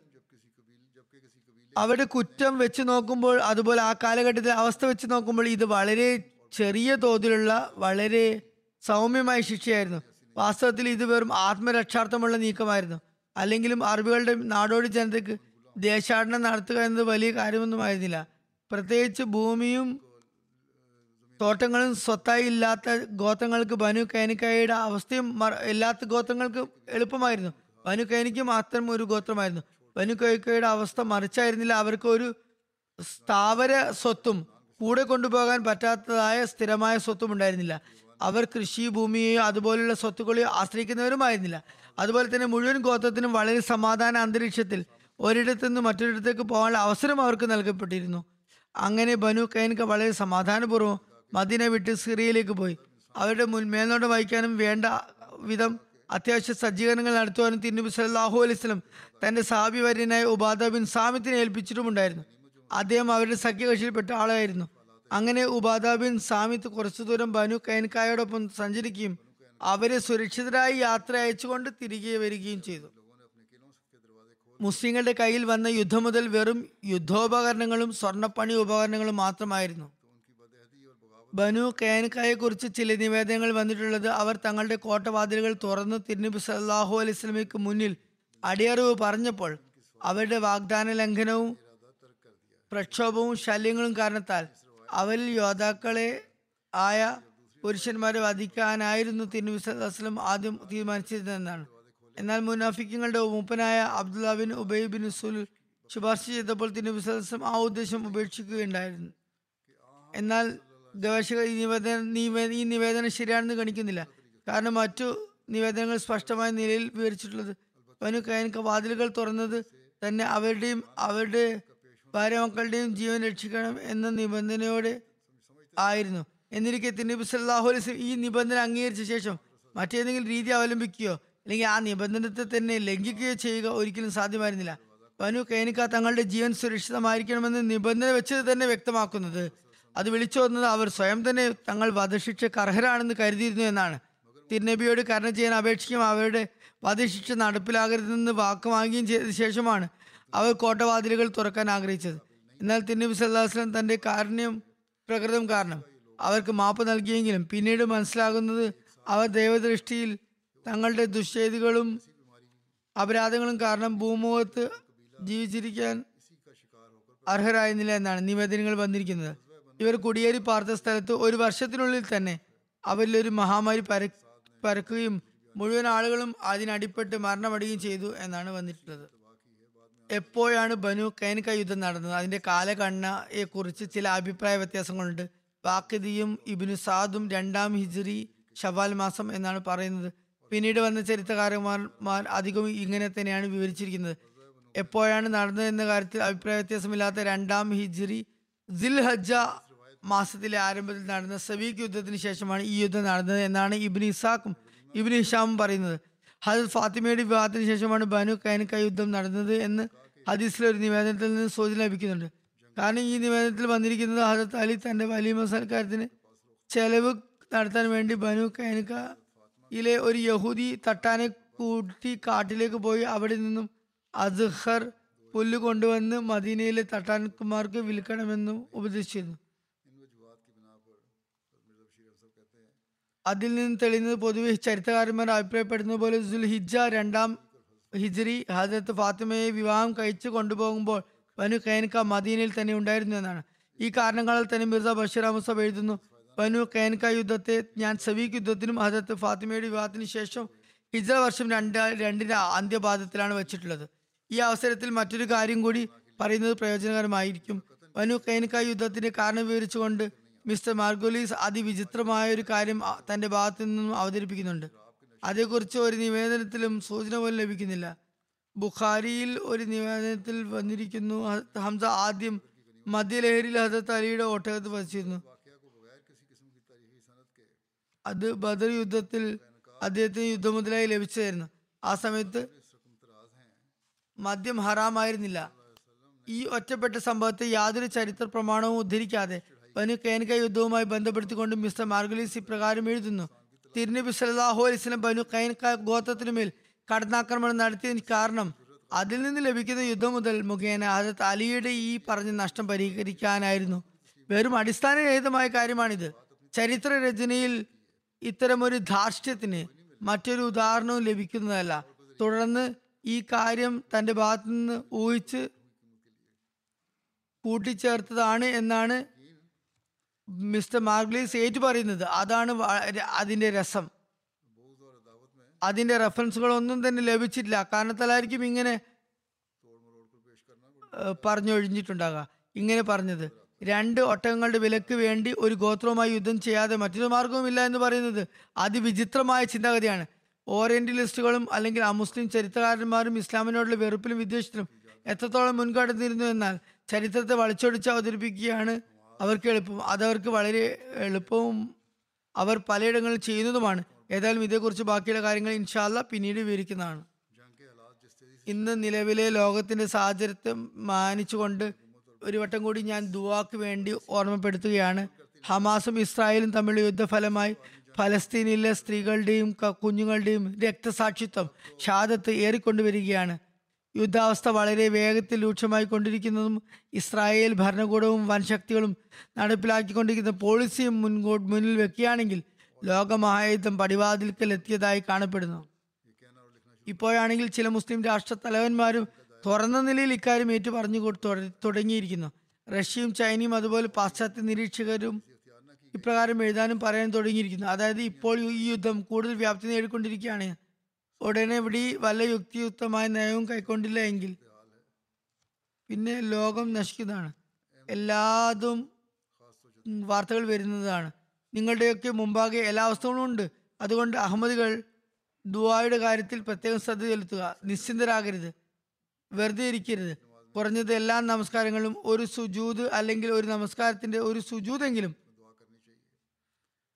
അവരുടെ കുറ്റം വെച്ച് നോക്കുമ്പോൾ അതുപോലെ ആ കാലഘട്ടത്തിലെ അവസ്ഥ വെച്ച് നോക്കുമ്പോൾ ഇത് വളരെ ചെറിയ തോതിലുള്ള വളരെ സൗമ്യമായ ശിക്ഷയായിരുന്നു. വാസ്തവത്തിൽ ഇത് വെറും ആത്മരക്ഷാർത്ഥമുള്ള നീക്കമായിരുന്നു. അല്ലെങ്കിലും അറബികളുടെ നാടോടി ജനതയ്ക്ക് ദേശാടനം നടത്തുക എന്നത് വലിയ കാര്യമൊന്നും ആയിരുന്നില്ല. പ്രത്യേകിച്ച് ഭൂമിയും തോട്ടങ്ങളും സ്വത്തായി ഇല്ലാത്ത ഗോത്രങ്ങൾക്ക് ബനു കൈനിക്കായുടെ അവസ്ഥയും ഇല്ലാത്ത ഗോത്രങ്ങൾക്ക് എളുപ്പമായിരുന്നു. ബനു കൈനിക്ക് മാത്രം ഒരു ഗോത്രമായിരുന്നു. ബനു കൈക്കയുടെ അവസ്ഥ മറിച്ചായിരുന്നില്ല. അവർക്ക് ഒരു സ്ഥാവര സ്വത്തും കൂടെ കൊണ്ടുപോകാൻ പറ്റാത്തതായ സ്ഥിരമായ സ്വത്തും ഉണ്ടായിരുന്നില്ല. അവർ കൃഷി ഭൂമിയെയോ അതുപോലുള്ള സ്വത്തുക്കളെയോ ആശ്രയിക്കുന്നവരുമായിരുന്നില്ല. അതുപോലെ തന്നെ മുഴുവൻ ഗോത്രത്തിനും വളരെ സമാധാന അന്തരീക്ഷത്തിൽ ഒരിടത്തു നിന്ന് മറ്റൊരിടത്തേക്ക് പോകാനുള്ള അവസരം അവർക്ക് നൽകപ്പെട്ടിരുന്നു. അങ്ങനെ ബനു കൈൻക വളരെ സമാധാനപൂർവം മദീന വിട്ട് സിറിയയിലേക്ക് പോയി. അവരുടെ മുൻ മേൽനോട്ടം വഹിക്കാനും വേണ്ട വിധം അത്യാവശ്യ സജ്ജീകരണങ്ങൾ നടത്തുവാനും തിരുനബി സല്ലാഹു അലൈഹി വസല്ലം തന്റെ സാബി വര്യനായ ഉബാദ ബിൻ സാമിത്തിനെ ഏൽപ്പിച്ചിട്ടുമുണ്ടായിരുന്നു. അദ്ദേഹം അവരുടെ സഖ്യകക്ഷിയിൽപ്പെട്ട ആളായിരുന്നു. അങ്ങനെ ഉബാദ ബിൻ സാമിത്ത് കുറച്ചു ദൂരം ബനു കൈൻകായോടൊപ്പം സഞ്ചരിക്കുകയും അവരെ സുരക്ഷിതരായി യാത്ര അയച്ചുകൊണ്ട് തിരികെ വരികയും ചെയ്തു. മുസ്ലിങ്ങളുടെ കയ്യിൽ വന്ന യുദ്ധം മുതൽ വെറും യുദ്ധോപകരണങ്ങളും സ്വർണപ്പണി ഉപകരണങ്ങളും മാത്രമായിരുന്നു. ബനു കൈനക്കായെ കുറിച്ച് ചില നിവേദനങ്ങൾ വന്നിട്ടുള്ളത് അവർ തങ്ങളുടെ കോട്ടവാതിലുകൾ തുറന്ന് തിരുനബി സല്ലല്ലാഹു അലൈഹി സ്വലമിക്ക് മുന്നിൽ അടിയറിവ് പറഞ്ഞപ്പോൾ അവരുടെ വാഗ്ദാന ലംഘനവും പ്രക്ഷോഭവും ശല്യങ്ങളും കാരണത്താൽ അവരിൽ യോദ്ധാക്കളെ ആയ പുരുഷന്മാരെ വധിക്കാനായിരുന്നു തിരുവിസ്ലം ആദ്യം തീരുമാനിച്ചിരുന്നതെന്നാണ്. എന്നാൽ മുനാഫിക്കങ്ങളുടെ മൂപ്പനായ അബ്ദുല്ല ബിൻ ഉബൈ ബിൻ സുൽ ശുപാർശ ചെയ്തപ്പോൾ തിരുനബി സല്ലം ആ ഉദ്ദേശം ഉപേക്ഷിക്കുകയുണ്ടായിരുന്നു. എന്നാൽ ഗവേഷകർ ഈ നിവേദനം നിവേ- ഈ നിവേദനം ശരിയാണെന്ന് ഗണിക്കുന്നില്ല. കാരണം മറ്റു നിവേദനങ്ങൾ സ്പഷ്ടമായ നിലയിൽ വിവരിച്ചിട്ടുള്ളത്. അവന് കയനക്ക് വാതിലുകൾ തുറന്നത് തന്നെ അവരുടെയും അവരുടെ ഭാര്യ മക്കളുടെയും ജീവൻ രക്ഷിക്കണം എന്ന നിബന്ധനയോടെ ആയിരുന്നു. എന്നിരിക്കെ തിരുനബി സല്ലാഹു വസല്ലം ഈ നിബന്ധന അംഗീകരിച്ച ശേഷം മറ്റേതെങ്കിലും രീതി അവലംബിക്കുകയോ അല്ലെങ്കിൽ ആ നിബന്ധനത്തെ തന്നെ ലംഘിക്കുകയോ ചെയ്യുക ഒരിക്കലും സാധ്യമായിരുന്നില്ല. വനു കൈനിക്ക തങ്ങളുടെ ജീവൻ സുരക്ഷിതമായിരിക്കണമെന്ന് നിബന്ധന വെച്ചത് തന്നെ വ്യക്തമാക്കുന്നത്. അത് വിളിച്ചു വന്നത് അവർ സ്വയം തന്നെ തങ്ങൾ വധശിക്ഷ കർഹരാണെന്ന് കരുതിയിരുന്നു എന്നാണ്. തിരുനബിയോട് കരുണ ചെയ്യാൻ അപേക്ഷിക്കും അവരുടെ വധശിക്ഷ നടപ്പിലാകരുതെന്ന് വാക്ക് വാങ്ങുകയും ചെയ്ത ശേഷമാണ് അവർ കോട്ടവാതിലുകൾ തുറക്കാൻ ആഗ്രഹിച്ചത്. എന്നാൽ തിരുനബി സല്ലാസ്ലം തന്റെ കാരുണ്യം പ്രകൃതം കാരണം അവർക്ക് മാപ്പ് നൽകിയെങ്കിലും പിന്നീട് മനസ്സിലാകുന്നത് അവർ ദൈവദൃഷ്ടിയിൽ തങ്ങളുടെ ദുശ്ചേതികളും അപരാധങ്ങളും കാരണം ഭൂമുഖത്ത് ജീവിച്ചിരിക്കാൻ അർഹരായിരുന്നില്ല എന്നാണ് നിവേദനങ്ങൾ വന്നിരിക്കുന്നത്. ഇവർ കുടിയേറി പാർത്ത സ്ഥലത്ത് ഒരു വർഷത്തിനുള്ളിൽ തന്നെ അവരിൽ ഒരു മഹാമാരി പര പരക്കുകയും മുഴുവൻ ആളുകളും അതിനടിപ്പെട്ട് മരണമടയുകയും ചെയ്തു എന്നാണ് വന്നിട്ടുള്ളത്. എപ്പോഴാണ് ബനു കൈനക യുദ്ധം നടന്നത്? അതിന്റെ കാലഗണനയെ കുറിച്ച് ചില അഭിപ്രായ വ്യത്യാസങ്ങളുണ്ട്. വാക്കിദിയും ഇബിനു സാദും രണ്ടാം ഹിജറി ഷവാൽ മാസം എന്നാണ് പറയുന്നത്. പിന്നീട് വന്ന ചരിത്രകാരന്മാർ അധികവും ഇങ്ങനെ തന്നെയാണ് വിവരിച്ചിരിക്കുന്നത്. എപ്പോഴാണ് നടന്നത് എന്ന കാര്യത്തിൽ അഭിപ്രായ വ്യത്യാസമില്ലാത്ത രണ്ടാം ഹിജറി ദിൽ ഹജ്ജ മാസത്തിലെ ആരംഭത്തിൽ നടന്ന സബീഖ് യുദ്ധത്തിന് ശേഷമാണ് ഈ യുദ്ധം നടന്നത് എന്നാണ് ഇബിൻ ഇസാഖും ഇബിൻ ഹിഷാമും പറയുന്നത്. ഹജർ ഫാത്തിമയുടെ വിവാഹത്തിന് ശേഷമാണ് ബനു കൈനക്ക യുദ്ധം നടന്നത് എന്ന് ഹദീസിലെ ഒരു നിവേദനത്തിൽ നിന്ന് സൂചന ലഭിക്കുന്നുണ്ട്. കാരണം ഈ നിവേദനത്തിൽ വന്നിരിക്കുന്നത് ഹജത് അലി തന്റെ വലിയ സൽക്കാരത്തിന് ചെലവ് നടത്താൻ വേണ്ടി ബനു കൈനക്കയിലെ ഒരു യഹൂദി തട്ടാനെ കൂട്ടി കാട്ടിലേക്ക് പോയി അവിടെ നിന്നും അസ്ഹർ പുല്ല് കൊണ്ടുവന്ന് മദീനയിലെ തട്ടാൻകുമാർക്ക് വിൽക്കണമെന്നും ഉപദേശിച്ചിരുന്നു. അതിൽ നിന്ന് തെളിയുന്നത് പൊതുവെ ചരിത്രകാരന്മാർ അഭിപ്രായപ്പെടുന്നത് പോലെ സുൽഹിജ രണ്ടാം ഹിജ്രി ഹജരത്ത് ഫാത്തിമയെ വിവാഹം കഴിച്ചു കൊണ്ടുപോകുമ്പോൾ ബനു കേൻക മദീനയിൽ തന്നെ ഉണ്ടായിരുന്നു എന്നാണ്. ഈ കാരണങ്ങളാൽ തന്നെ മിർസ ബഷീർ അമുസബ് എഴുതുന്നു ബനു കേൻക യുദ്ധത്തെ ഞാൻ സബീഖ് യുദ്ധത്തിനും ഹജരത്ത് ഫാത്തിമയുടെ വിവാഹത്തിന് ശേഷം ഹിജ്ര വർഷം രണ്ട് രണ്ടിന്റെ അന്ത്യപാദത്തിലാണ് വെച്ചിട്ടുള്ളത്. ഈ അവസരത്തിൽ മറ്റൊരു കാര്യം കൂടി പറയുന്നത് പ്രയോജനകരമായിരിക്കും. ബനു കൈനക്ക യുദ്ധത്തിന്റെ കാരണം വിവരിച്ചുകൊണ്ട് മിസ്റ്റർ മാർഗോലീസ് അതിവിചിത്രമായ ഒരു കാര്യം തന്റെ ഭാഗത്തു നിന്നും അവതരിപ്പിക്കുന്നുണ്ട്. അതേക്കുറിച്ച് ഒരു നിവേദനത്തിലും സൂചന പോലും ലഭിക്കുന്നില്ല. ബുഖാരിയിൽ ഒരു നിവേദനത്തിൽ വന്നിരിക്കുന്നു ഹംസ ആദ്യം മദ്യലഹരിയിൽ ഹസരത്ത് അലിയുടെ ഓട്ടകത്ത് വസിച്ചിരുന്നു. അത് ബദർ യുദ്ധത്തിൽ അദ്ദേഹത്തിന് യുദ്ധം മുതലായി ലഭിച്ചതായിരുന്നു. ആ സമയത്ത് മദ്യം ഹറാമായിരുന്നില്ല. ഈ ഒറ്റപ്പെട്ട സംഭവത്തെ യാതൊരു ചരിത്ര പ്രമാണവും ഉദ്ധരിക്കാതെ ബനു യുദ്ധവുമായി ബന്ധപ്പെടുത്തിക്കൊണ്ട് മിസ്റ്റർ മാർഗലീസ് ഇപ്രകാരം എഴുതുന്നു. തിരുനബി സല്ലല്ലാഹു അലൈഹി വസല്ലം ബനു കൈൻക ഗോത്രത്തിനുമേൽ കടന്നാക്രമണം നടത്തിയതിന് കാരണം അതിൽ നിന്ന് ലഭിക്കുന്ന യുദ്ധം മുതൽ മുഖേന ഹജരത്ത് അലിയുടെ ഈ പറഞ്ഞ നഷ്ടം പരിഹരിക്കാനായിരുന്നു. വെറും അടിസ്ഥാനരഹിതമായ കാര്യമാണിത്. ചരിത്ര രചനയിൽ ഇത്തരമൊരു ധാർഷ്ട്യത്തിന് മറ്റൊരു ഉദാഹരണവും ലഭിക്കുന്നതല്ല. തുടർന്ന് ഈ കാര്യം തന്റെ ഭാഗത്തു നിന്ന് ഊഹിച്ച് കൂട്ടിച്ചേർത്തതാണ് എന്നാണ് മിസ്റ്റർ മാർഗ്ലീസ് ഏറ്റു പറയുന്നത് അതാണ് അതിന്റെ രസം. അതിന്റെ റെഫറൻസുകളൊന്നും തന്നെ ലഭിച്ചിട്ടില്ല. കാരണത്താലായിരിക്കും ഇങ്ങനെ പറഞ്ഞൊഴിഞ്ഞിട്ടുണ്ടാകുക ഇങ്ങനെ പറഞ്ഞത്. രണ്ട് ഒട്ടകങ്ങളുടെ വിലക്ക് വേണ്ടി ഒരു ഗോത്രവുമായി യുദ്ധം ചെയ്യാതെ മറ്റൊരു മാർഗവുമില്ല എന്ന് പറയുന്നത് അതിവിചിത്രമായ ചിന്താഗതിയാണ്. ഓറിയന്റലിസ്റ്റുകളും അല്ലെങ്കിൽ അമുസ്ലിം ചരിത്രകാരന്മാരും ഇസ്ലാമിനോടുള്ള വെറുപ്പിലും വിദ്വേഷത്തിലും എത്രത്തോളം മുൻകടന്നിരുന്നു എന്നാൽ ചരിത്രത്തെ വളച്ചൊടിച്ച് അവതരിപ്പിക്കുകയാണ് അവർക്ക് എളുപ്പം അതവർക്ക് വളരെ എളുപ്പവും അവർ പലയിടങ്ങളിൽ ചെയ്യുന്നതുമാണ്. ഏതായാലും ഇതേക്കുറിച്ച് ബാക്കിയുള്ള കാര്യങ്ങൾ ഇൻഷാല്ല പിന്നീട് വിവരിക്കുന്നതാണ്. ഇന്ന് നിലവിലെ ലോകത്തിന്റെ സാഹചര്യത്തെ മാനിച്ചുകൊണ്ട് ഒരു വട്ടം കൂടി ഞാൻ ദുവാക്ക് വേണ്ടി ഓർമ്മപ്പെടുത്തുകയാണ്. ഹമാസും ഇസ്രായേലും തമ്മിലുള്ള യുദ്ധഫലമായി ഫലസ്തീനിലെ സ്ത്രീകളുടെയും കുഞ്ഞുങ്ങളുടെയും രക്തസാക്ഷിത്വം ഷാദത്ത് ഏറിക്കൊണ്ടുവരികയാണ്. യുദ്ധാവസ്ഥ വളരെ വേഗത്തിൽ രൂക്ഷമായി കൊണ്ടിരിക്കുന്നതും ഇസ്രായേൽ ഭരണകൂടവും വൻശക്തികളും നടപ്പിലാക്കിക്കൊണ്ടിരിക്കുന്ന പോളിസിയും മുൻകൂ മുന്നിൽ വെക്കുകയാണെങ്കിൽ ലോകമഹായുദ്ധം പടിവാതിൽക്കൽ എത്തിയതായി കാണപ്പെടുന്നു. ഇപ്പോഴാണെങ്കിൽ ചില മുസ്ലിം രാഷ്ട്ര തലവന്മാരും തുറന്ന നിലയിൽ ഇക്കാര്യം ഏറ്റു പറഞ്ഞു കൊടു- തുട- തുടങ്ങിയിരിക്കുന്നു. റഷ്യയും ചൈനയും അതുപോലെ പാശ്ചാത്യ നിരീക്ഷകരും ഇപ്രകാരം എഴുതാനും പറയാനും തുടങ്ങിയിരിക്കുന്നു. അതായത് ഇപ്പോൾ ഈ യുദ്ധം കൂടുതൽ വ്യാപ്തി നേടിക്കൊണ്ടിരിക്കുകയാണ്. ഉടനെ ഇവിടെ വല്ല യുക്തിയുക്തമായ നയവും കൈക്കൊണ്ടില്ല എങ്കിൽ പിന്നെ ലോകം നശിക്കുന്നതാണ്. എല്ലാതും വാർത്തകൾ വരുന്നതാണ്. നിങ്ങളുടെയൊക്കെ മുമ്പാകെ എല്ലാ അവസ്ഥകളും ഉണ്ട്. അതുകൊണ്ട് അഹമ്മദികൾ ദുവായുടെ കാര്യത്തിൽ പ്രത്യേകം ശ്രദ്ധ ചെലുത്തുക. നിശ്ചിന്തരാകരുത്. വെറുതെ ഇരിക്കരുത്. കുറഞ്ഞത് എല്ലാ നമസ്കാരങ്ങളും ഒരു സുജൂത് അല്ലെങ്കിൽ ഒരു നമസ്കാരത്തിന്റെ ഒരു സുജൂതെങ്കിലും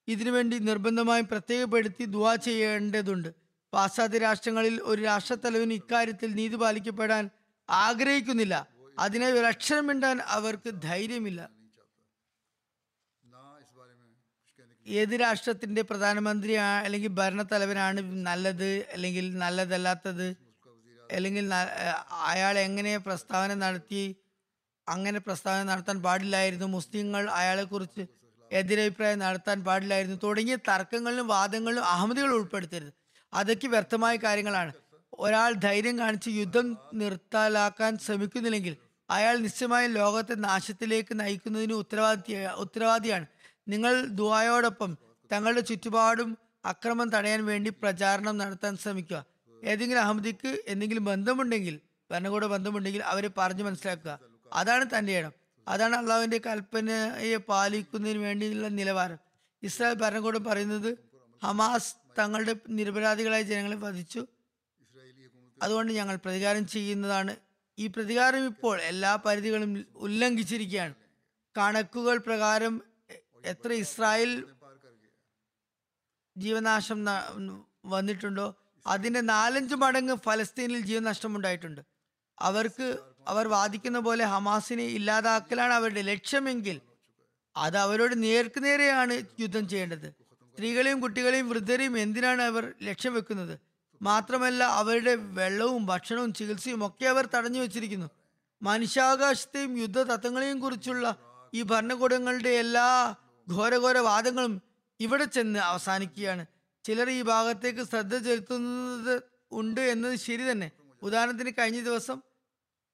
ഇതിനുവേണ്ടി നിർബന്ധമായും പ്രത്യേകപ്പെടുത്തി ദുവാ ചെയ്യേണ്ടതുണ്ട്. പാശ്ചാത്യ രാഷ്ട്രങ്ങളിൽ ഒരു രാഷ്ട്രത്തലവൻ ഇക്കാര്യത്തിൽ നീതി പാലിക്കപ്പെടാൻ ആഗ്രഹിക്കുന്നില്ല. അതിനെ ഒരക്ഷരം മിണ്ടാൻ അവർക്ക് ധൈര്യമില്ല. ഏത് രാഷ്ട്രത്തിന്റെ പ്രധാനമന്ത്രി അല്ലെങ്കിൽ ഭരണത്തലവനാണ് നല്ലത് അല്ലെങ്കിൽ നല്ലതല്ലാത്തത് അല്ലെങ്കിൽ അയാൾ എങ്ങനെ പ്രസ്താവന നടത്തി അങ്ങനെ പ്രസ്താവന നടത്താൻ പാടില്ലായിരുന്നു മുസ്ലിങ്ങൾ അയാളെക്കുറിച്ച് എതിരഭിപ്രായം നടത്താൻ പാടില്ലായിരുന്നു തുടങ്ങിയ തർക്കങ്ങളിലും വാദങ്ങളിലും അഹമ്മദികൾ ഉൾപ്പെടുത്തരുത്. അതൊക്കെ വ്യർത്ഥമായ കാര്യങ്ങളാണ്. ഒരാൾ ധൈര്യം കാണിച്ച് യുദ്ധം നിർത്താലാക്കാൻ ശ്രമിക്കുന്നില്ലെങ്കിൽ അയാൾ നിശ്ചയമായും ലോകത്തെ നാശത്തിലേക്ക് നയിക്കുന്നതിന് ഉത്തരവാദി ഉത്തരവാദിയാണ്. നിങ്ങൾ ദുബായോടൊപ്പം തങ്ങളുടെ ചുറ്റുപാടും അക്രമം തടയാൻ വേണ്ടി പ്രചാരണം നടത്താൻ ശ്രമിക്കുക. ഏതെങ്കിലും അഹമ്മദിക്ക് എന്തെങ്കിലും ബന്ധമുണ്ടെങ്കിൽ ഭരണകൂട ബന്ധമുണ്ടെങ്കിൽ അവരെ പറഞ്ഞു മനസ്സിലാക്കുക. അതാണ് തന്റെ ഇടം. അതാണ് അള്ളാഹുവിന്റെ കൽപ്പനയെ പാലിക്കുന്നതിന് വേണ്ടിയുള്ള നിലവാരം. ഇസ്രായേൽ ഭരണകൂടം പറയുന്നത് ഹമാസ് തങ്ങളുടെ നിരപരാധികളായ ജനങ്ങളെ വധിച്ചു. അതുകൊണ്ട് ഞങ്ങൾ പ്രതികാരം ചെയ്യുന്നതാണ്. ഈ പ്രതികാരം ഇപ്പോൾ എല്ലാ പരിധികളും ഉല്ലംഘിച്ചിരിക്കുകയാണ്. കണക്കുകൾ പ്രകാരം എത്ര ഇസ്രായേൽ ജീവനാശം വന്നിട്ടുണ്ടോ അതിന്റെ നാലഞ്ച് മടങ്ങ് ഫലസ്തീനിൽ ജീവനഷ്ടം ഉണ്ടായിട്ടുണ്ട്. അവർക്ക് അവർ വാദിക്കുന്ന പോലെ ഹമാസിനെ ഇല്ലാതാക്കലാണ് അവരുടെ ലക്ഷ്യമെങ്കിൽ അത് അവരോട് നേർക്കുനേരെയാണ് യുദ്ധം ചെയ്യേണ്ടത്. സ്ത്രീകളെയും കുട്ടികളെയും വൃദ്ധരെയും എന്തിനാണ് അവർ ലക്ഷ്യം വെക്കുന്നത്? മാത്രമല്ല അവരുടെ വെള്ളവും ഭക്ഷണവും ചികിത്സയും ഒക്കെ അവർ തടഞ്ഞു വെച്ചിരിക്കുന്നു. മനുഷ്യാവകാശത്തെയും യുദ്ധ തത്വങ്ങളെയും കുറിച്ചുള്ള ഈ ഭരണകൂടങ്ങളുടെ എല്ലാ ഘോരഘോര വാദങ്ങളും ഇവിടെ ചെന്ന് അവസാനിക്കുകയാണ്. ചിലർ ഈ ഭാഗത്തേക്ക് ശ്രദ്ധ ചെലുത്തുന്നത് ഉണ്ട് എന്നത് ശരി തന്നെ. ഉദാഹരണത്തിന് കഴിഞ്ഞ ദിവസം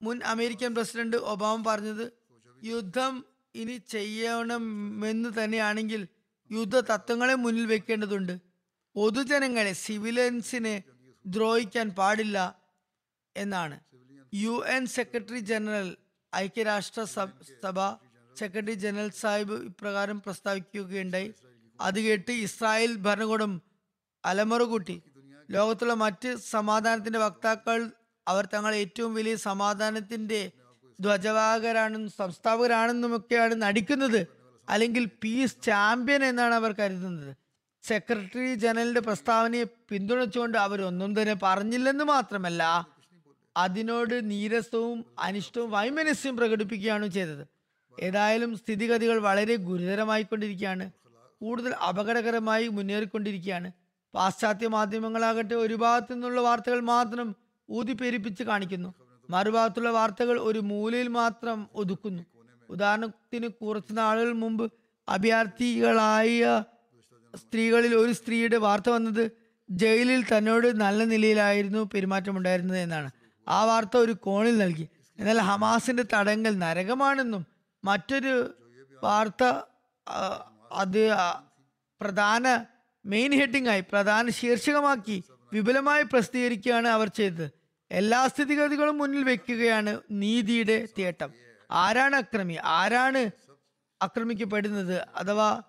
മുൻ അമേരിക്കൻ പ്രസിഡന്റ് ഒബാമ പറഞ്ഞത് യുദ്ധം ഇനി ചെയ്യണമെന്ന് തന്നെയാണെങ്കിൽ യുദ്ധ തത്വങ്ങളെ മുന്നിൽ വെക്കേണ്ടതുണ്ട്. പൊതുജനങ്ങളെ സിവിലിയൻസിനെ ദ്രോഹിക്കാൻ പാടില്ല എന്നാണ്. യു എൻ സെക്രട്ടറി ജനറൽ ഐക്യരാഷ്ട്ര സഭ- സെക്രട്ടറി ജനറൽ സാഹിബ് ഇപ്രകാരം പ്രസ്താവിക്കുകയുണ്ടായി. അത് കേട്ട് ഇസ്രായേൽ ഭരണകൂടം അലമുറകൂട്ടി. ലോകത്തുള്ള മറ്റ് സമാധാനത്തിന്റെ വക്താക്കൾ അവർ തങ്ങൾ ഏറ്റവും വലിയ സമാധാനത്തിന്റെ ധ്വജവാഹകരാണെന്നും സംസ്ഥാപകരാണെന്നുമൊക്കെയാണ് നടിക്കുന്നത്. അല്ലെങ്കിൽ പീസ് ചാമ്പ്യൻ എന്നാണ് അവർ കരുതുന്നത്. സെക്രട്ടറി ജനറലിന്റെ പ്രസ്താവനയെ പിന്തുണച്ചുകൊണ്ട് അവരൊന്നും തന്നെ പറഞ്ഞില്ലെന്ന് മാത്രമല്ല അതിനോട് നീരസവും അനിഷ്ടവും വൈമനസ്യം പ്രകടിപ്പിക്കുകയാണ് ചെയ്തത്. ഏതായാലും സ്ഥിതിഗതികൾ വളരെ ഗുരുതരമായിക്കൊണ്ടിരിക്കുകയാണ്. കൂടുതൽ അപകടകരമായി മുന്നേറിക്കൊണ്ടിരിക്കുകയാണ്. പാശ്ചാത്യ മാധ്യമങ്ങളാകട്ടെ ഒരു ഭാഗത്തു നിന്നുള്ള വാർത്തകൾ മാത്രം ഊതിപ്പെരിപ്പിച്ച് കാണിക്കുന്നു. മറുഭാഗത്തുള്ള വാർത്തകൾ ഒരു മൂലയിൽ മാത്രം ഒതുക്കുന്നു. ഉദാഹരണത്തിന് കുറച്ച് നാളുകൾ മുമ്പ് അഭയാർത്ഥികളായ സ്ത്രീകളിൽ ഒരു സ്ത്രീയുടെ വാർത്ത വന്നത് ജയിലിൽ തന്നോട് നല്ല നിലയിലായിരുന്നു പെരുമാറ്റമുണ്ടായിരുന്നത് എന്നാണ്. ആ വാർത്ത ഒരു കോണിൽ നൽകി. എന്നാൽ ഹമാസിന്റെ തടങ്കൽ നരകമാണെന്നും മറ്റൊരു വാർത്ത അത് പ്രധാന മെയിൻ ഹെഡിംഗ് ആയി പ്രധാന ശീർഷകമാക്കി വിപുലമായി പ്രസിദ്ധീകരിക്കുകയാണ് അവർ ചെയ്തത്. എല്ലാ സ്ഥിതിഗതികളും മുന്നിൽ വെക്കുകയാണ് നീതിയുടെ തേട്ടം. ആരാണ് അക്രമി? ആരാണ് ആക്രമിക്കപ്പെടുന്നത് അഥവാ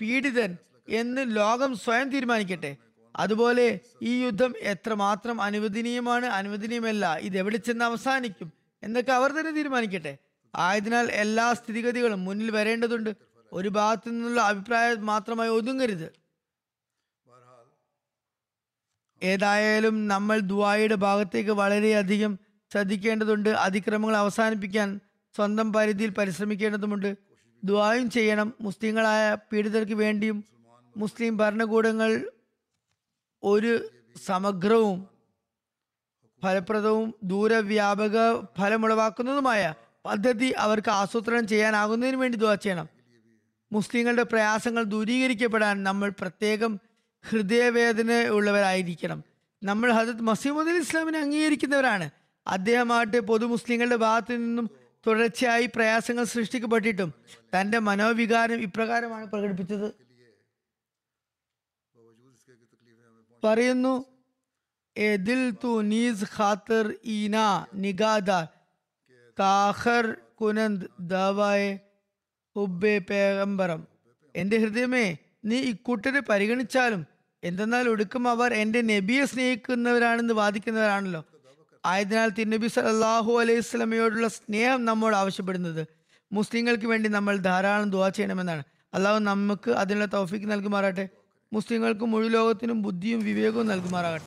പീഡിതൻ എന്ന് ലോകം സ്വയം തീരുമാനിക്കട്ടെ. അതുപോലെ ഈ യുദ്ധം എത്രമാത്രം അനുവദനീയമാണ്? അനുവദനീയമല്ല. ഇത് എവിടെ ചെന്ന് അവസാനിക്കും? എന്നൊക്കെ അവർ തന്നെ തീരുമാനിക്കട്ടെ. ആയതിനാൽ എല്ലാ സ്ഥിതിഗതികളും മുന്നിൽ വരേണ്ടതുണ്ട്. ഒരു ഭാഗത്തു നിന്നുള്ള അഭിപ്രായം മാത്രമായി ഒതുങ്ങരുത്. ഏതായാലും നമ്മൾ ദുബായിയുടെ ഭാഗത്തേക്ക് വളരെയധികം ശ്രദ്ധിക്കേണ്ടതുണ്ട്. അതിക്രമങ്ങൾ അവസാനിപ്പിക്കാൻ സ്വന്തം പരിധിയിൽ പരിശ്രമിക്കേണ്ടതുമുണ്ട്. ദ്വായും ചെയ്യണം. മുസ്ലിങ്ങളായ പീഡിതർക്ക് വേണ്ടിയും മുസ്ലിം ഭരണകൂടങ്ങൾ ഒരു സമഗ്രവും ഫലപ്രദവും ദൂരവ്യാപക ഫലമുളവാക്കുന്നതുമായ പദ്ധതി അവർക്ക് ആസൂത്രണം ചെയ്യാനാകുന്നതിന് വേണ്ടി ദ്വാ ചെയ്യണം. മുസ്ലിങ്ങളുടെ പ്രയാസങ്ങൾ ദൂരീകരിക്കപ്പെടാൻ നമ്മൾ പ്രത്യേകം ഹൃദയവേദന ഉള്ളവരായിരിക്കണം. നമ്മൾ ഹജത് മസീമുദ്ദീൻ ഇസ്ലാമിനെ അംഗീകരിക്കുന്നവരാണ്. അദ്ദേഹമാകട്ടെ പൊതു മുസ്ലിങ്ങളുടെ ഭാഗത്തു നിന്നും തുടർച്ചയായി പ്രയാസങ്ങൾ സൃഷ്ടിക്കപ്പെട്ടിട്ടും തന്റെ മനോവികാരം ഇപ്രകാരമാണ് പ്രകടിപ്പിച്ചത്. പറയുന്നു എന്റെ ദാവായ എന്റെ ഹൃദയമേ നീ ഇക്കൂട്ടരെ പരിഗണിച്ചാലും എന്തെന്നാൽ ഒടുക്കം അവർ എന്റെ നബിയെ സ്നേഹിക്കുന്നവരാണെന്ന് വാദിക്കുന്നവരാണല്ലോ. ആയതിനാൽ തിരുനബി സല്ലല്ലാഹു അലൈഹി സ്വലമയോടുള്ള സ്നേഹം നമ്മോട് ആവശ്യപ്പെടുന്നത്. മുസ്ലിങ്ങൾക്ക് വേണ്ടി നമ്മൾ ധാരാളം ദുവാ ചെയ്യണമെന്നാണ്. അള്ളാഹു നമുക്ക് അതിനുള്ള തൗഫീക്ക് നൽകുമാറാട്ടെ മുസ്ലിങ്ങൾക്ക് മുഴുവൻ ലോകത്തിനും ബുദ്ധിയും വിവേകവും നൽകുമാറാകട്ടെ.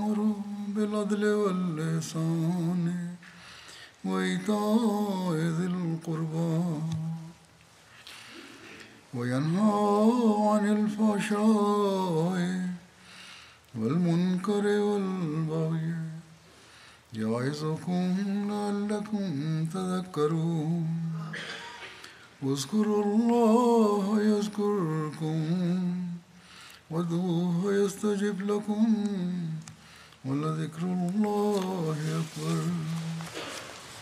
بالعدل واللسان. وإيتاء ذي القربى. وينهى عن الفحشاء والمنكر والبغي. يعظكم لعلكم تذكرون. واذكروا الله يذكركم. وادعوه يستجب لكم. ولذكر الله أكبر